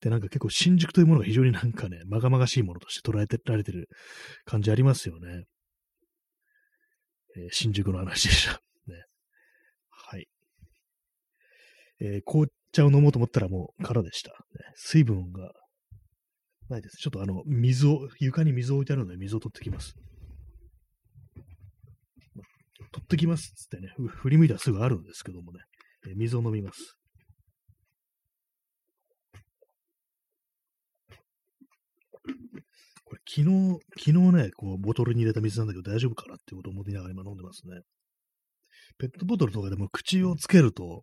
で、なんか結構新宿というものが非常になんかね、まがまがしいものとして捉えてられてる感じありますよね。えー、新宿の話でした。[LAUGHS] ね。はい。えー、紅茶を飲もうと思ったらもう空でした。ね、水分がないです。ちょっとあの、水を、床に水を置いてあるので水を取ってきます。取ってきますっつってね、振り向いたらすぐあるんですけどもね、え、水を飲みます。これ昨日、昨日ね、こう、ボトルに入れた水なんだけど大丈夫かなってことを思いながら今飲んでますね。ペットボトルとかでも口をつけると、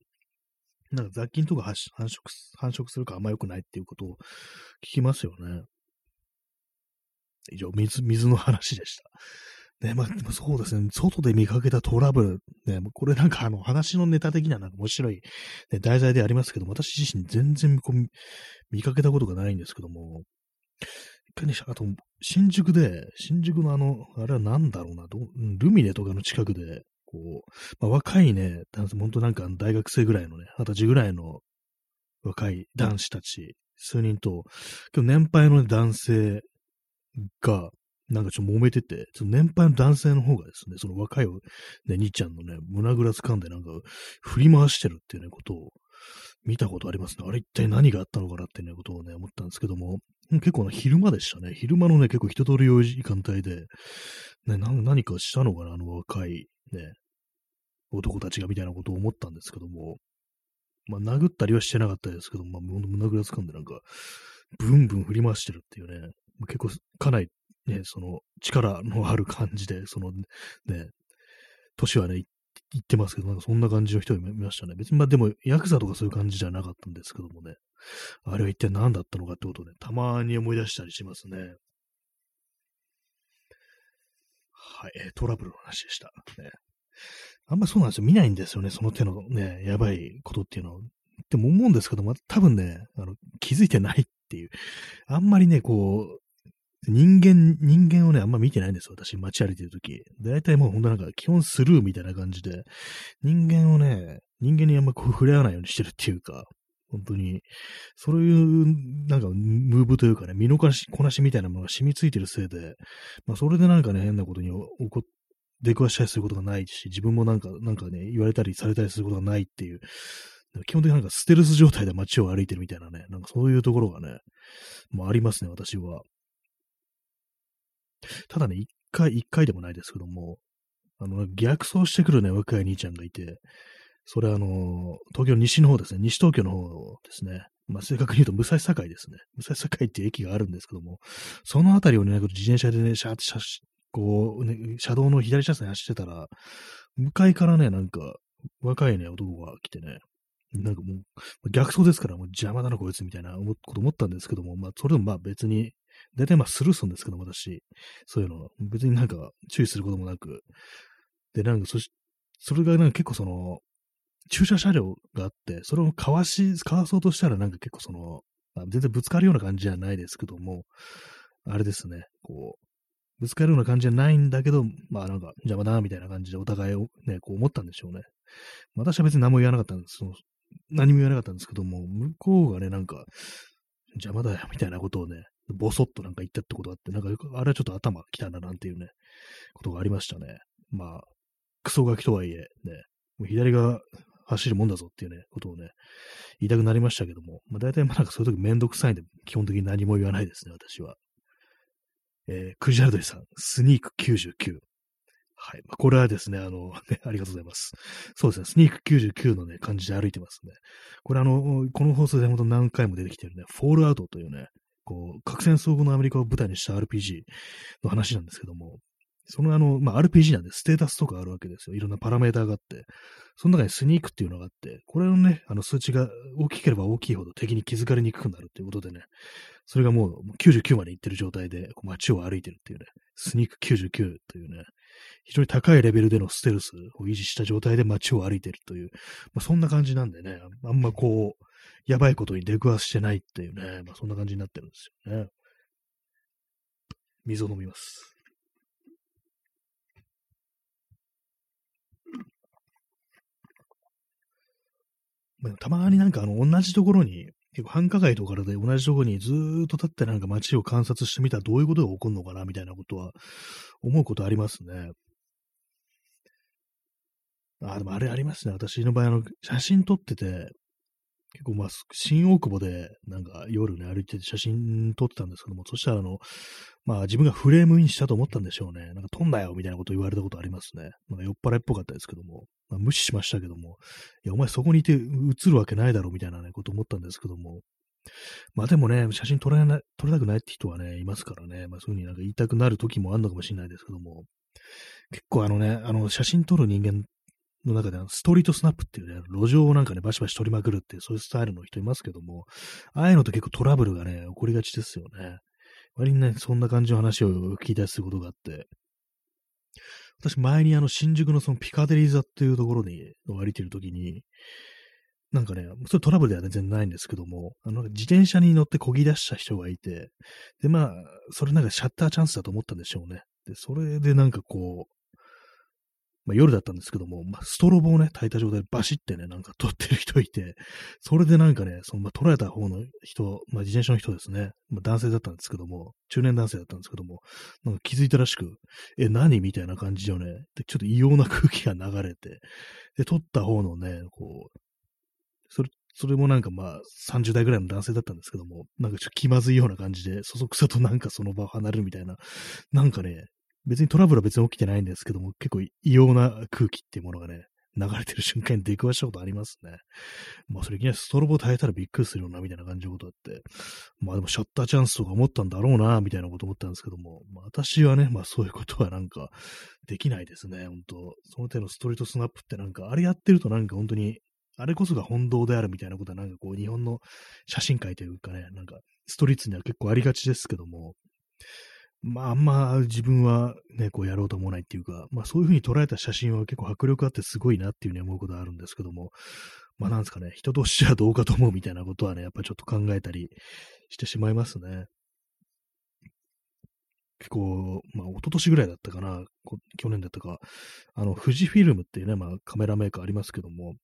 なんか雑菌とか繁殖、繁殖するかあんま良くないっていうことを聞きますよね。以上、水、水の話でした。ね、まあ、そうですね。外で見かけたトラブル。ね、これなんかあの話のネタ的にはなんか面白い、ね、題材でありますけども、私自身全然こう見かけたことがないんですけども、一回ね、あと、新宿で、新宿のあの、あれは何だろうな、どルミネとかの近くで、こう、まあ、若いね、男性、本当なんか大学生ぐらいのね、二十歳ぐらいの若い男子たち、数人と、今日年配の男性が、なんかちょっと揉めてて、その年配の男性の方がですね、その若い、ね、兄ちゃんのね、胸ぐら掴んでなんか振り回してるっていうね、ことを見たことありますね。あれ一体何があったのかなっていうね、ことをね、思ったんですけども、結構な昼間でしたね。昼間のね、結構人通り多い時間帯で、ね、何かしたのかな、あの若いね、男たちがみたいなことを思ったんですけども、まあ、殴ったりはしてなかったですけど、まあ、胸ぐらつかんでなんか、ブンブン振り回してるっていうね、結構かなりね、その力のある感じで、そのね、年はね、言ってますけど、なんかそんな感じの人いましたね。別に、まあでも、ヤクザとかそういう感じじゃなかったんですけどもね。あれは一体何だったのかってことをね、たまに思い出したりしますね。はい、トラブルの話でした。ね。あんまそうなんですよ。見ないんですよね。その手のね、やばいことっていうのを。でも思うんですけど、ま多分ね、あの、気づいてないっていう。あんまりね、こう、人間、人間をね、あんま見てないんですよ。私、街歩いてるとき。大体もうほんとなんか、基本スルーみたいな感じで、人間をね、人間にあんまこう触れ合わないようにしてるっていうか、本当に、そういう、なんか、ムーブというかね、身のこなし、こなしみたいなものが染みついてるせいで、まあ、それでなんかね、変なことに起こっ出くわしたりすることがないし、自分もなんか、なんかね、言われたりされたりすることがないっていう、基本的になんかステルス状態で街を歩いてるみたいなね、なんかそういうところがね、もうありますね、私は。ただね、一回、一回でもないですけども、あの、逆走してくるね、若い兄ちゃんがいて、それあの、東京西の方ですね、西東京の方ですね。まあ、正確に言うと、武蔵境ですね。武蔵境っていう駅があるんですけども、そのあたりをね、自転車でね、シャーシャこう、ね、車道の左車線走ってたら、向かいからね、なんか、若いね、男が来てね、なんかもう、逆走ですから、もう邪魔だな、こいつ、みたいなこと思ったんですけども、まあ、それでもまあ別に、大体まあスルーするんですけども、私、そういうの、別になんか注意することもなく、で、なんかそし、それがなんか結構その、駐車車両があって、それをかわし、かわそうとしたらなんか結構その、まあ、全然ぶつかるような感じじゃないですけども、あれですね、こう、ぶつかるような感じじゃないんだけど、まあなんか邪魔だなみたいな感じでお互いをね、こう思ったんでしょうね。私は別に何も言わなかったんです。その何も言わなかったんですけども、向こうがね、なんか、邪魔だよみたいなことをね、ぼそっとなんか言ったってことがあって、なんか、あれはちょっと頭きたななんていうね、ことがありましたね。まあ、クソガキとはいえ、ね、もう左が走るもんだぞっていうね、ことをね、言いたくなりましたけども、まあ大体まあなんかそういう時めんどくさいんで、基本的に何も言わないですね、私は。えー、クジャルドリさん、スニーク99。はい。まあ、これはですね、あの、[LAUGHS] ね、ありがとうございます。そうですね、スニーク99のね、感じで歩いてますね。これあの、この放送で本当何回も出てきてるね、フォールアウトというね、こう、核戦争後のアメリカを舞台にした RPG の話なんですけども、そのあの、まあ、RPG なんでステータスとかあるわけですよ。いろんなパラメーターがあって。その中にスニークっていうのがあって、これのね、あの数値が大きければ大きいほど敵に気づかれにくくなるっていうことでね、それがもう99まで行ってる状態で街を歩いてるっていうね、スニーク99というね、非常に高いレベルでのステルスを維持した状態で街を歩いてるという、まあ、そんな感じなんでね、あんまこう、やばいことに出くわしてないっていうね、まあ、そんな感じになってるんですよね。水を飲みます。たまになんかあの同じところに、結構繁華街とかで同じところにずーっと立ってなんか街を観察してみたらどういうことが起こるのかなみたいなことは思うことありますね。あ、でもあれありますね。私の場合、あの、写真撮ってて、結構まあ、新大久保で、なんか夜ね、歩いて写真撮ってたんですけども、そしたらあの、まあ自分がフレームインしたと思ったんでしょうね。なんか撮んなよみたいなこと言われたことありますね。なんか酔っ払いっぽかったですけども、まあ、無視しましたけども、いや、お前そこにいて映るわけないだろみたいなね、こと思ったんですけども、まあでもね、写真撮れない、撮れたくないって人はね、いますからね、まあそういうふうになんか言いたくなる時もあるのかもしれないですけども、結構あのね、あの写真撮る人間の中でストリートスナップっていうね、路上をなんかね、バシバシ撮りまくるっていう、そういうスタイルの人いますけども、ああいうのって結構トラブルがね、起こりがちですよね。割にね、そんな感じの話を聞いたりすることがあって、私前にあの新宿のそのピカデリー座っていうところに歩いてるときに、なんかね、それトラブルでは全然ないんですけども、あの、自転車に乗って漕ぎ出した人がいて、で、まあ、それなんかシャッターチャンスだと思ったんでしょうね。で、それでなんかこう、まあ、夜だったんですけども、まあ、ストロボをね、焚いた状態でバシってね、なんか撮ってる人いて、それでなんかね、その、まあ、撮られた方の人、まあ、自転車の人ですね、まあ、男性だったんですけども、中年男性だったんですけども、なんか気づいたらしく、え、何？みたいな感じでね、で、ちょっと異様な空気が流れて、で、撮った方のね、こう、それ、それもなんかまあ30代ぐらいの男性だったんですけども、なんかちょっと気まずいような感じで、そそくさとなんかその場を離れるみたいな、なんかね、別にトラブルは別に起きてないんですけども、結構異様な空気っていうものがね、流れてる瞬間に出くわしたことありますね。まあそれいきなりストロボ耐えたらびっくりするよなみたいな感じのことあって、まあでもシャッターチャンスとか思ったんだろうな、みたいなこと思ったんですけども、まあ私はね、まあそういうことはなんかできないですね、本当。その手のストリートスナップってなんか、あれやってるとなんか本当に、あれこそが本堂であるみたいなことはなんかこう日本の写真界というかね、なんかストリートには結構ありがちですけども、まあ、あんま自分はね、こうやろうと思わないっていうか、まあそういうふうに捉えた写真は結構迫力あってすごいなっていうふうに思うことはあるんですけども、まあなんですかね、人としてはどうかと思うみたいなことはね、やっぱちょっと考えたりしてしまいますね。結構、まあ、一昨年ぐらいだったかな、去年だったか、あの、富士フィルムっていうね、まあ、カメラメーカーありますけども、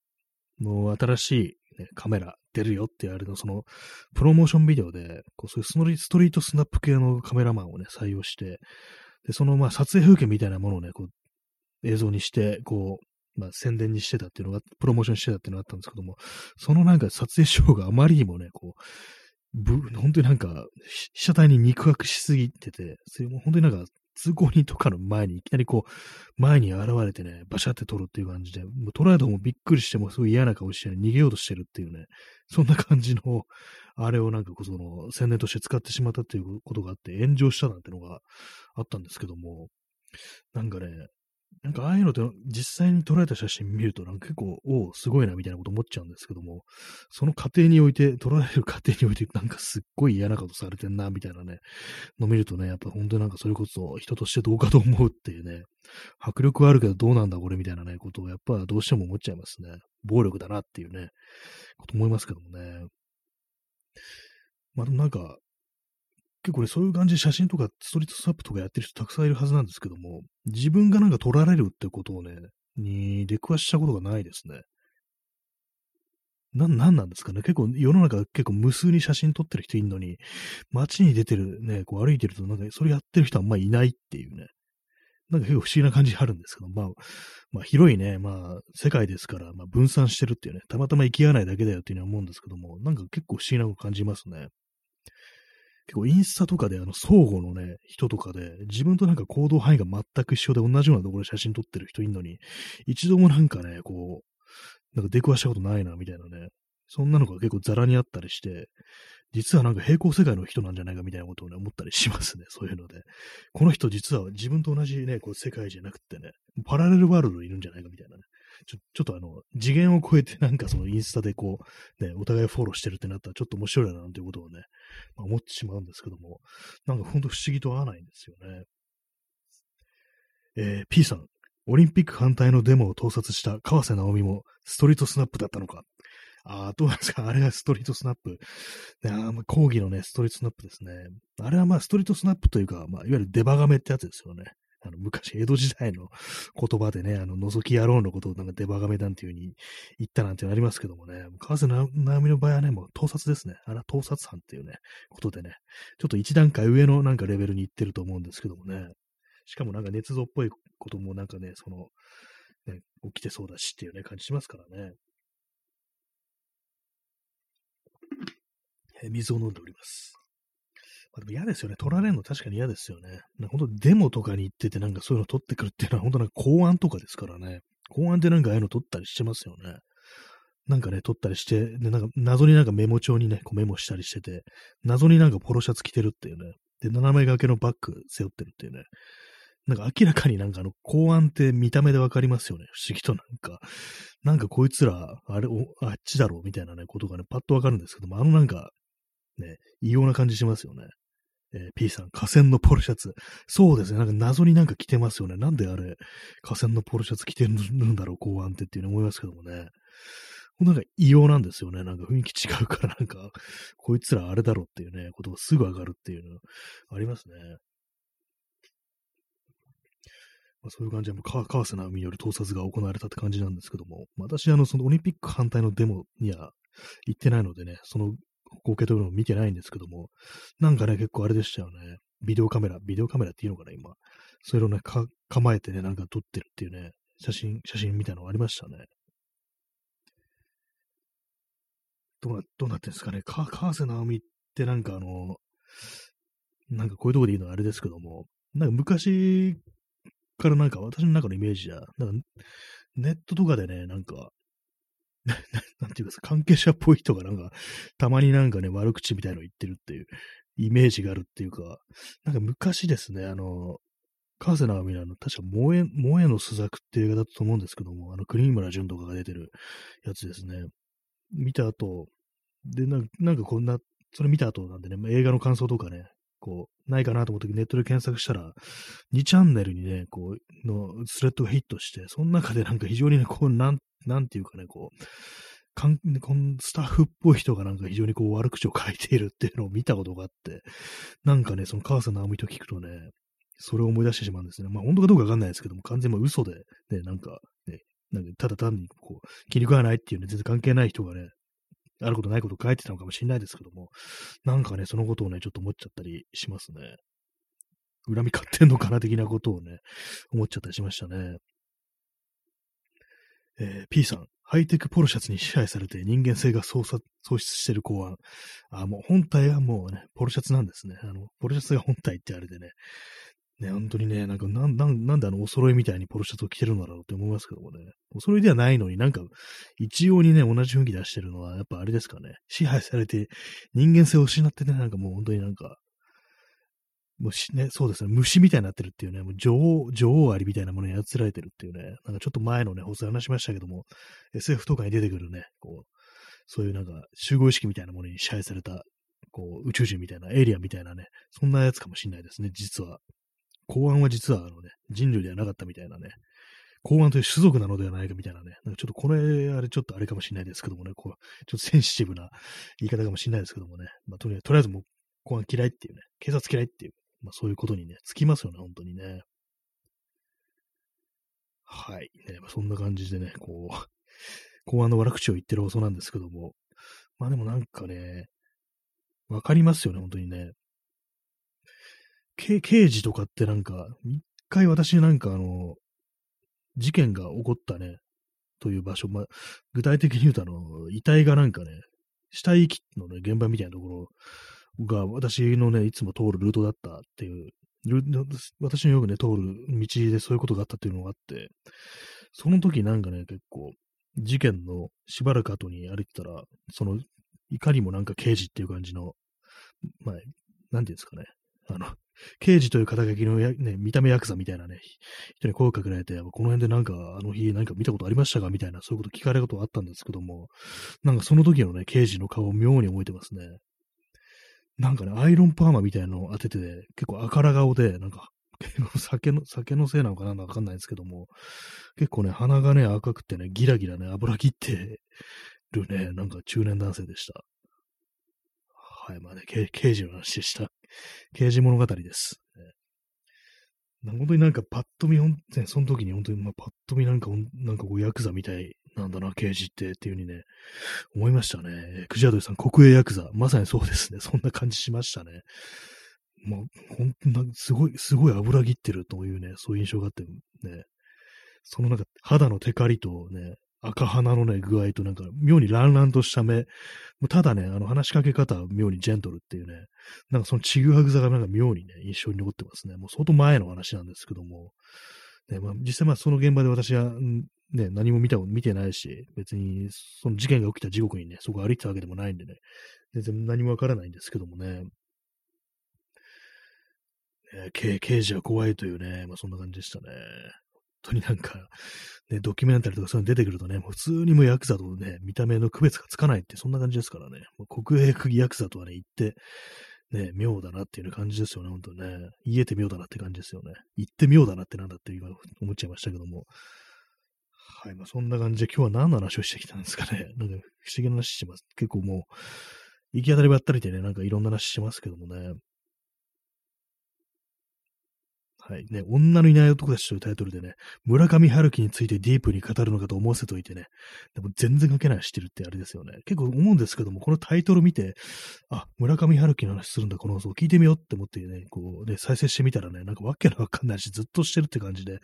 の新しい、ね、カメラ出るよってあれの、その、プロモーションビデオで、こうそういうストリートスナップ系のカメラマンをね、採用して、で、その、まあ、撮影風景みたいなものをね、こう、映像にして、こう、まあ、宣伝にしてたっていうのが、プロモーションしてたっていうのがあったんですけども、そのなんか撮影手法があまりにもね、こう、ぶ、本当になんか、被写体に肉薄しすぎてて、それも本当になんか、通行人とかの前にいきなりこう、前に現れてね、バシャって撮るっていう感じで、もう撮られた方もびっくりしてもすごい嫌な顔して、ね、逃げようとしてるっていうね、そんな感じの、あれをなんかこうその、宣伝として使ってしまったっていうことがあって、炎上したなんてのがあったんですけども、なんかね、なんかああいうのって実際に撮られた写真見るとなんか結構、おお、すごいなみたいなこと思っちゃうんですけども、その過程において、撮られる過程においてなんかすっごい嫌なことされてんな、みたいなね、の見るとね、やっぱ本当になんかそれこそ人としてどうかと思うっていうね、迫力はあるけどどうなんだこれみたいなね、ことをやっぱどうしても思っちゃいますね。暴力だなっていうね、こと思いますけどもね。まあでもなんか、結構ね、そういう感じで写真とかストリートスナップとかやってる人たくさんいるはずなんですけども、自分がなんか撮られるってことをね、に出くわしたことがないですね。な、なんなんですかね結構世の中結構無数に写真撮ってる人いるのに、街に出てるね、こう歩いてるとなんかそれやってる人あんまいないっていうね。なんか結構不思議な感じあるんですけど、まあ、まあ広いね、まあ世界ですから、まあ分散してるっていうね、たまたま行き合わないだけだよっていうのは思うんですけども、なんか結構不思議な感じますね。結構インスタとかであの相互のね、人とかで、自分となんか行動範囲が全く一緒で同じようなところで写真撮ってる人いんのに、一度もなんかね、こう、なんか出くわしたことないな、みたいなね。そんなのが結構ザラにあったりして、実はなんか平行世界の人なんじゃないかみたいなことをね、思ったりしますね、[LAUGHS] そういうので。この人実は自分と同じね、こう世界じゃなくてね、パラレルワールドいるんじゃないかみたいなね。ちょ、ちょっとあの、次元を超えてなんかそのインスタでこう、ね、お互いフォローしてるってなったらちょっと面白いななんていうことをね、まあ、思ってしまうんですけども、なんかほんと不思議と合わないんですよね。えー、P さん、オリンピック反対のデモを盗撮した川瀬直美もストリートスナップだったのか？ああ、どうなんですか？あれがストリートスナップ。あまあ、講義のね、ストリートスナップですね。あれはまあ、ストリートスナップというか、まあ、いわゆるデバガメってやつですよね。あの、昔、江戸時代の言葉でね、あの、覗き野郎のことをなんかデバガメなんていう風に言ったなんていうのありますけどもね、川瀬直美の場合はね、もう盗撮ですね。あれは盗撮犯っていうね、ことでね、ちょっと一段階上のなんかレベルに行ってると思うんですけどもね、しかもなんか捏造っぽいこともなんかね、その、ね、起きてそうだしっていうね、感じしますからね。え水を飲んでおります。でも嫌ですよね。取られるの確かに嫌ですよね。本当デモとかに行っててなんかそういうの取ってくるっていうのは本当なんか公安とかですからね。公安ってなんかああいうの取ったりしてますよね。なんかね、取ったりして、で、なんか謎になんかメモ帳にね、こうメモしたりしてて、謎になんかポロシャツ着てるっていうね。で、斜め掛けのバッグ背負ってるっていうね。なんか明らかになんかあの、公安って見た目でわかりますよね。不思議となんか。なんかこいつら、あれ、あっちだろうみたいなね、ことがね、パッとわかるんですけども、あのなんか、ね、異様な感じしますよね。えー、P さん、河川のポロシャツ。そうですね。なんか謎になんか着てますよね。なんであれ、河川のポロシャツ着てるんだろう、公安ってっていうの思いますけどもね。なんか異様なんですよね。なんか雰囲気違うから、なんか、こいつらあれだろうっていうね、ことがすぐ上がるっていうのありますね。まあ、そういう感じで、川瀬直美による盗撮が行われたって感じなんですけども、私、あの、そのオリンピック反対のデモには行ってないのでね、その光景というのを見てないんですけども、なんかね、結構あれでしたよね。ビデオカメラ、ビデオカメラっていうのかな、今。そういうのね、構えてね、なんか撮ってるっていうね、写真、写真みたいなのありましたね。どうな、どうなってんですかね。か、川瀬直美ってなんかあの、なんかこういうとこで言うのはあれですけども、なんか昔からなんか私の中のイメージじゃ、なんかネットとかでね、なんか [LAUGHS] なんていうか関係者っぽい人がなんか、たまになんかね、悪口みたいの言ってるっていうイメージがあるっていうか、なんか昔ですね、あの、川瀬直美のあの、確か萌え、萌えの朱雀っていう映画だったと思うんですけども、あの、国村淳とかが出てるやつですね。見た後、で、なんかこんな、それ見た後なんでね、映画の感想とかね、こう、ないかなと思ってネットで検索したら、2チャンネルにね、こう、のスレッドがヒットして、その中でなんか非常にね、こう、なん、なんていうかね、こう、かんこのスタッフっぽい人がなんか非常にこう悪口を書いているっていうのを見たことがあって、なんかね、その川瀬直美と聞くとね、それを思い出してしまうんですね。まあ本当かどうかわかんないですけども、完全に嘘で、ね、なんか、ね、なんかただ単にこう、気に食わないっていうね、全然関係ない人がね、あることないこと書いてたのかもしれないですけども、なんかね、そのことをね、ちょっと思っちゃったりしますね。恨み買ってんのかな的なことをね、思っちゃったりしましたね。えー、P さん、ハイテクポロシャツに支配されて人間性が喪失してる公安。あ、もう本体はもうね、ポロシャツなんですね。あの、ポロシャツが本体ってあれでね、ね、本当にね、なんか、なん、なん、なんであの、お揃いみたいにポロシャツを着てるんだろうって思いますけどもね。お揃いではないのになんか、一様にね、同じ雰囲気出してるのは、やっぱあれですかね。支配されて、人間性を失ってね、なんかもう本当になんか、もうしね、そうですね、虫みたいになってるっていうね、もう女王、女王アリみたいなものに操られてるっていうね、なんかちょっと前のね、放送話しましたけども、SF とかに出てくるね、こう、そういうなんか集合意識みたいなものに支配された、こう、宇宙人みたいな、エイリアンみたいなね、そんなやつかもしれないですね、実は。公安は実はあのね、人類ではなかったみたいなね、公安という種族なのではないかみたいなね、なんかちょっとこれ、あれちょっとあれかもしれないですけどもね、こう、ちょっとセンシティブな言い方かもしれないですけどもね、まあ、とりあえず、とりあえずもう公安嫌いっていうね、警察嫌いっていうまあ、そういうことにね、つきますよね、本当にね。はい。ね、まあ、そんな感じでね、こう、公安の悪口を言ってる放送なんですけども、まあでもなんかね、わかりますよね、本当にね。刑事とかってなんか、一回私なんかあの、事件が起こったね、という場所、まあ、具体的に言うとあの、遺体がなんかね、死体遺棄のね、現場みたいなところが私のね、いつも通るルートだったっていう、私のよくね、通る道でそういうことがあったっていうのがあって、その時なんかね、結構、事件のしばらく後に歩いてたら、その、いかにもなんか刑事っていう感じの、まあ、なんていうんですかね、あの、刑事という肩書きのや、ね、見た目ヤクザみたいなね、人に声をかけられて、この辺でなんか、あの日何か見たことありましたかみたいな、そういうこと聞かれることあったんですけども、なんかその時のね、刑事の顔を妙に覚えてますね。なんかね、アイロンパーマみたいなのを当てて、結構赤ら顔で、なんか、[LAUGHS] 酒の、酒のせいなのかなんかわかんないんですけども、結構ね、鼻がね、赤くてね、ギラギラね、油切ってるね、なんか中年男性でした。はい、まあね、刑事の話でした。刑事物語です。本当になんかパッと見、ね、その時に本当に、まあ、パッと見なんか、なんかこう、ヤクザみたいなんだな、刑事ってっていう風にね、思いましたね。クジアドリさん、国営ヤクザ。まさにそうですね。そんな感じしましたね。もう、ほんとすごい、すごい油切ってるというね、そういう印象があってね、そのなんか肌のテカリとね、赤鼻のね、具合となんか、妙に乱々とした目。ただね、あの、話しかけ方は妙にジェントルっていうね、なんかそのちぐはぐさがなんか妙にね、印象に残ってますね。もう相当前の話なんですけども、ね、まあ、実際まあその現場で私は、ね、何も見た、見てないし、別にその事件が起きた時刻にね、そこ歩いてたわけでもないんでね、全然何もわからないんですけどもね、ね刑事は怖いというね、まあそんな感じでしたね。当になんか、ね、ドキュメンタリーとかそういうの出てくるとね、もう普通にもヤクザとね、見た目の区別がつかないって、そんな感じですからね。もう国営区ヤクザとはね、言って、ね、妙だなっていう感じですよね、ほんとね。言えて妙だなって感じですよね。言って妙だなってなんだって今思っちゃいましたけども。はい、まあそんな感じで今日は何の話をしてきたんですかね。なんか不思議な話してます。結構もう、行き当たりばったりでね、なんかいろんな話してますけどもね。はい。ね、女のいない男たちというタイトルでね、村上春樹についてディープに語るのかと思わせといてね、でも全然書けないしてるってあれですよね。結構思うんですけども、このタイトル見て、あ、村上春樹の話するんだ、この放送聞いてみようって思ってね、こうね、再生してみたらね、なんかわけのわかんないし、ずっとしてるって感じで、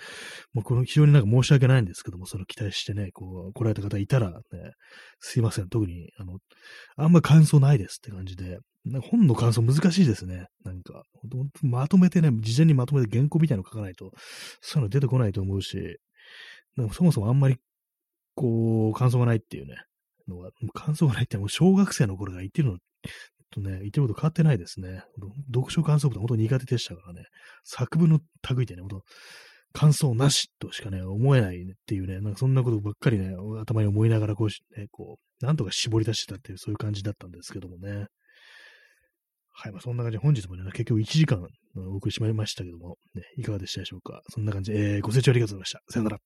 もうこの非常になんか申し訳ないんですけども、その期待してね、こう、来られた方いたらね、すいません、特に、あの、あんま感想ないですって感じで、なんか本の感想難しいですね。なんか、まとめてね、事前にまとめて原稿みたいなの書かないと、そういうの出てこないと思うし、なんかそもそもあんまり、こう、感想がないっていうね、のが、感想がないってもう小学生の頃が言ってるのとね、言ってること変わってないですね。読書感想文本当に苦手でしたからね。作文の類でね、本当感想なしとしかね、思えないっていうね、なんかそんなことばっかりね、頭に思いながらこう、ね、こう、なんとか絞り出してたっていう、そういう感じだったんですけどもね。はい。まあ、そんな感じで本日もね、結局1時間お送りしまいましたけども、ね、いかがでしたでしょうか。そんな感じで、えー、ご清聴ありがとうございました。さよなら。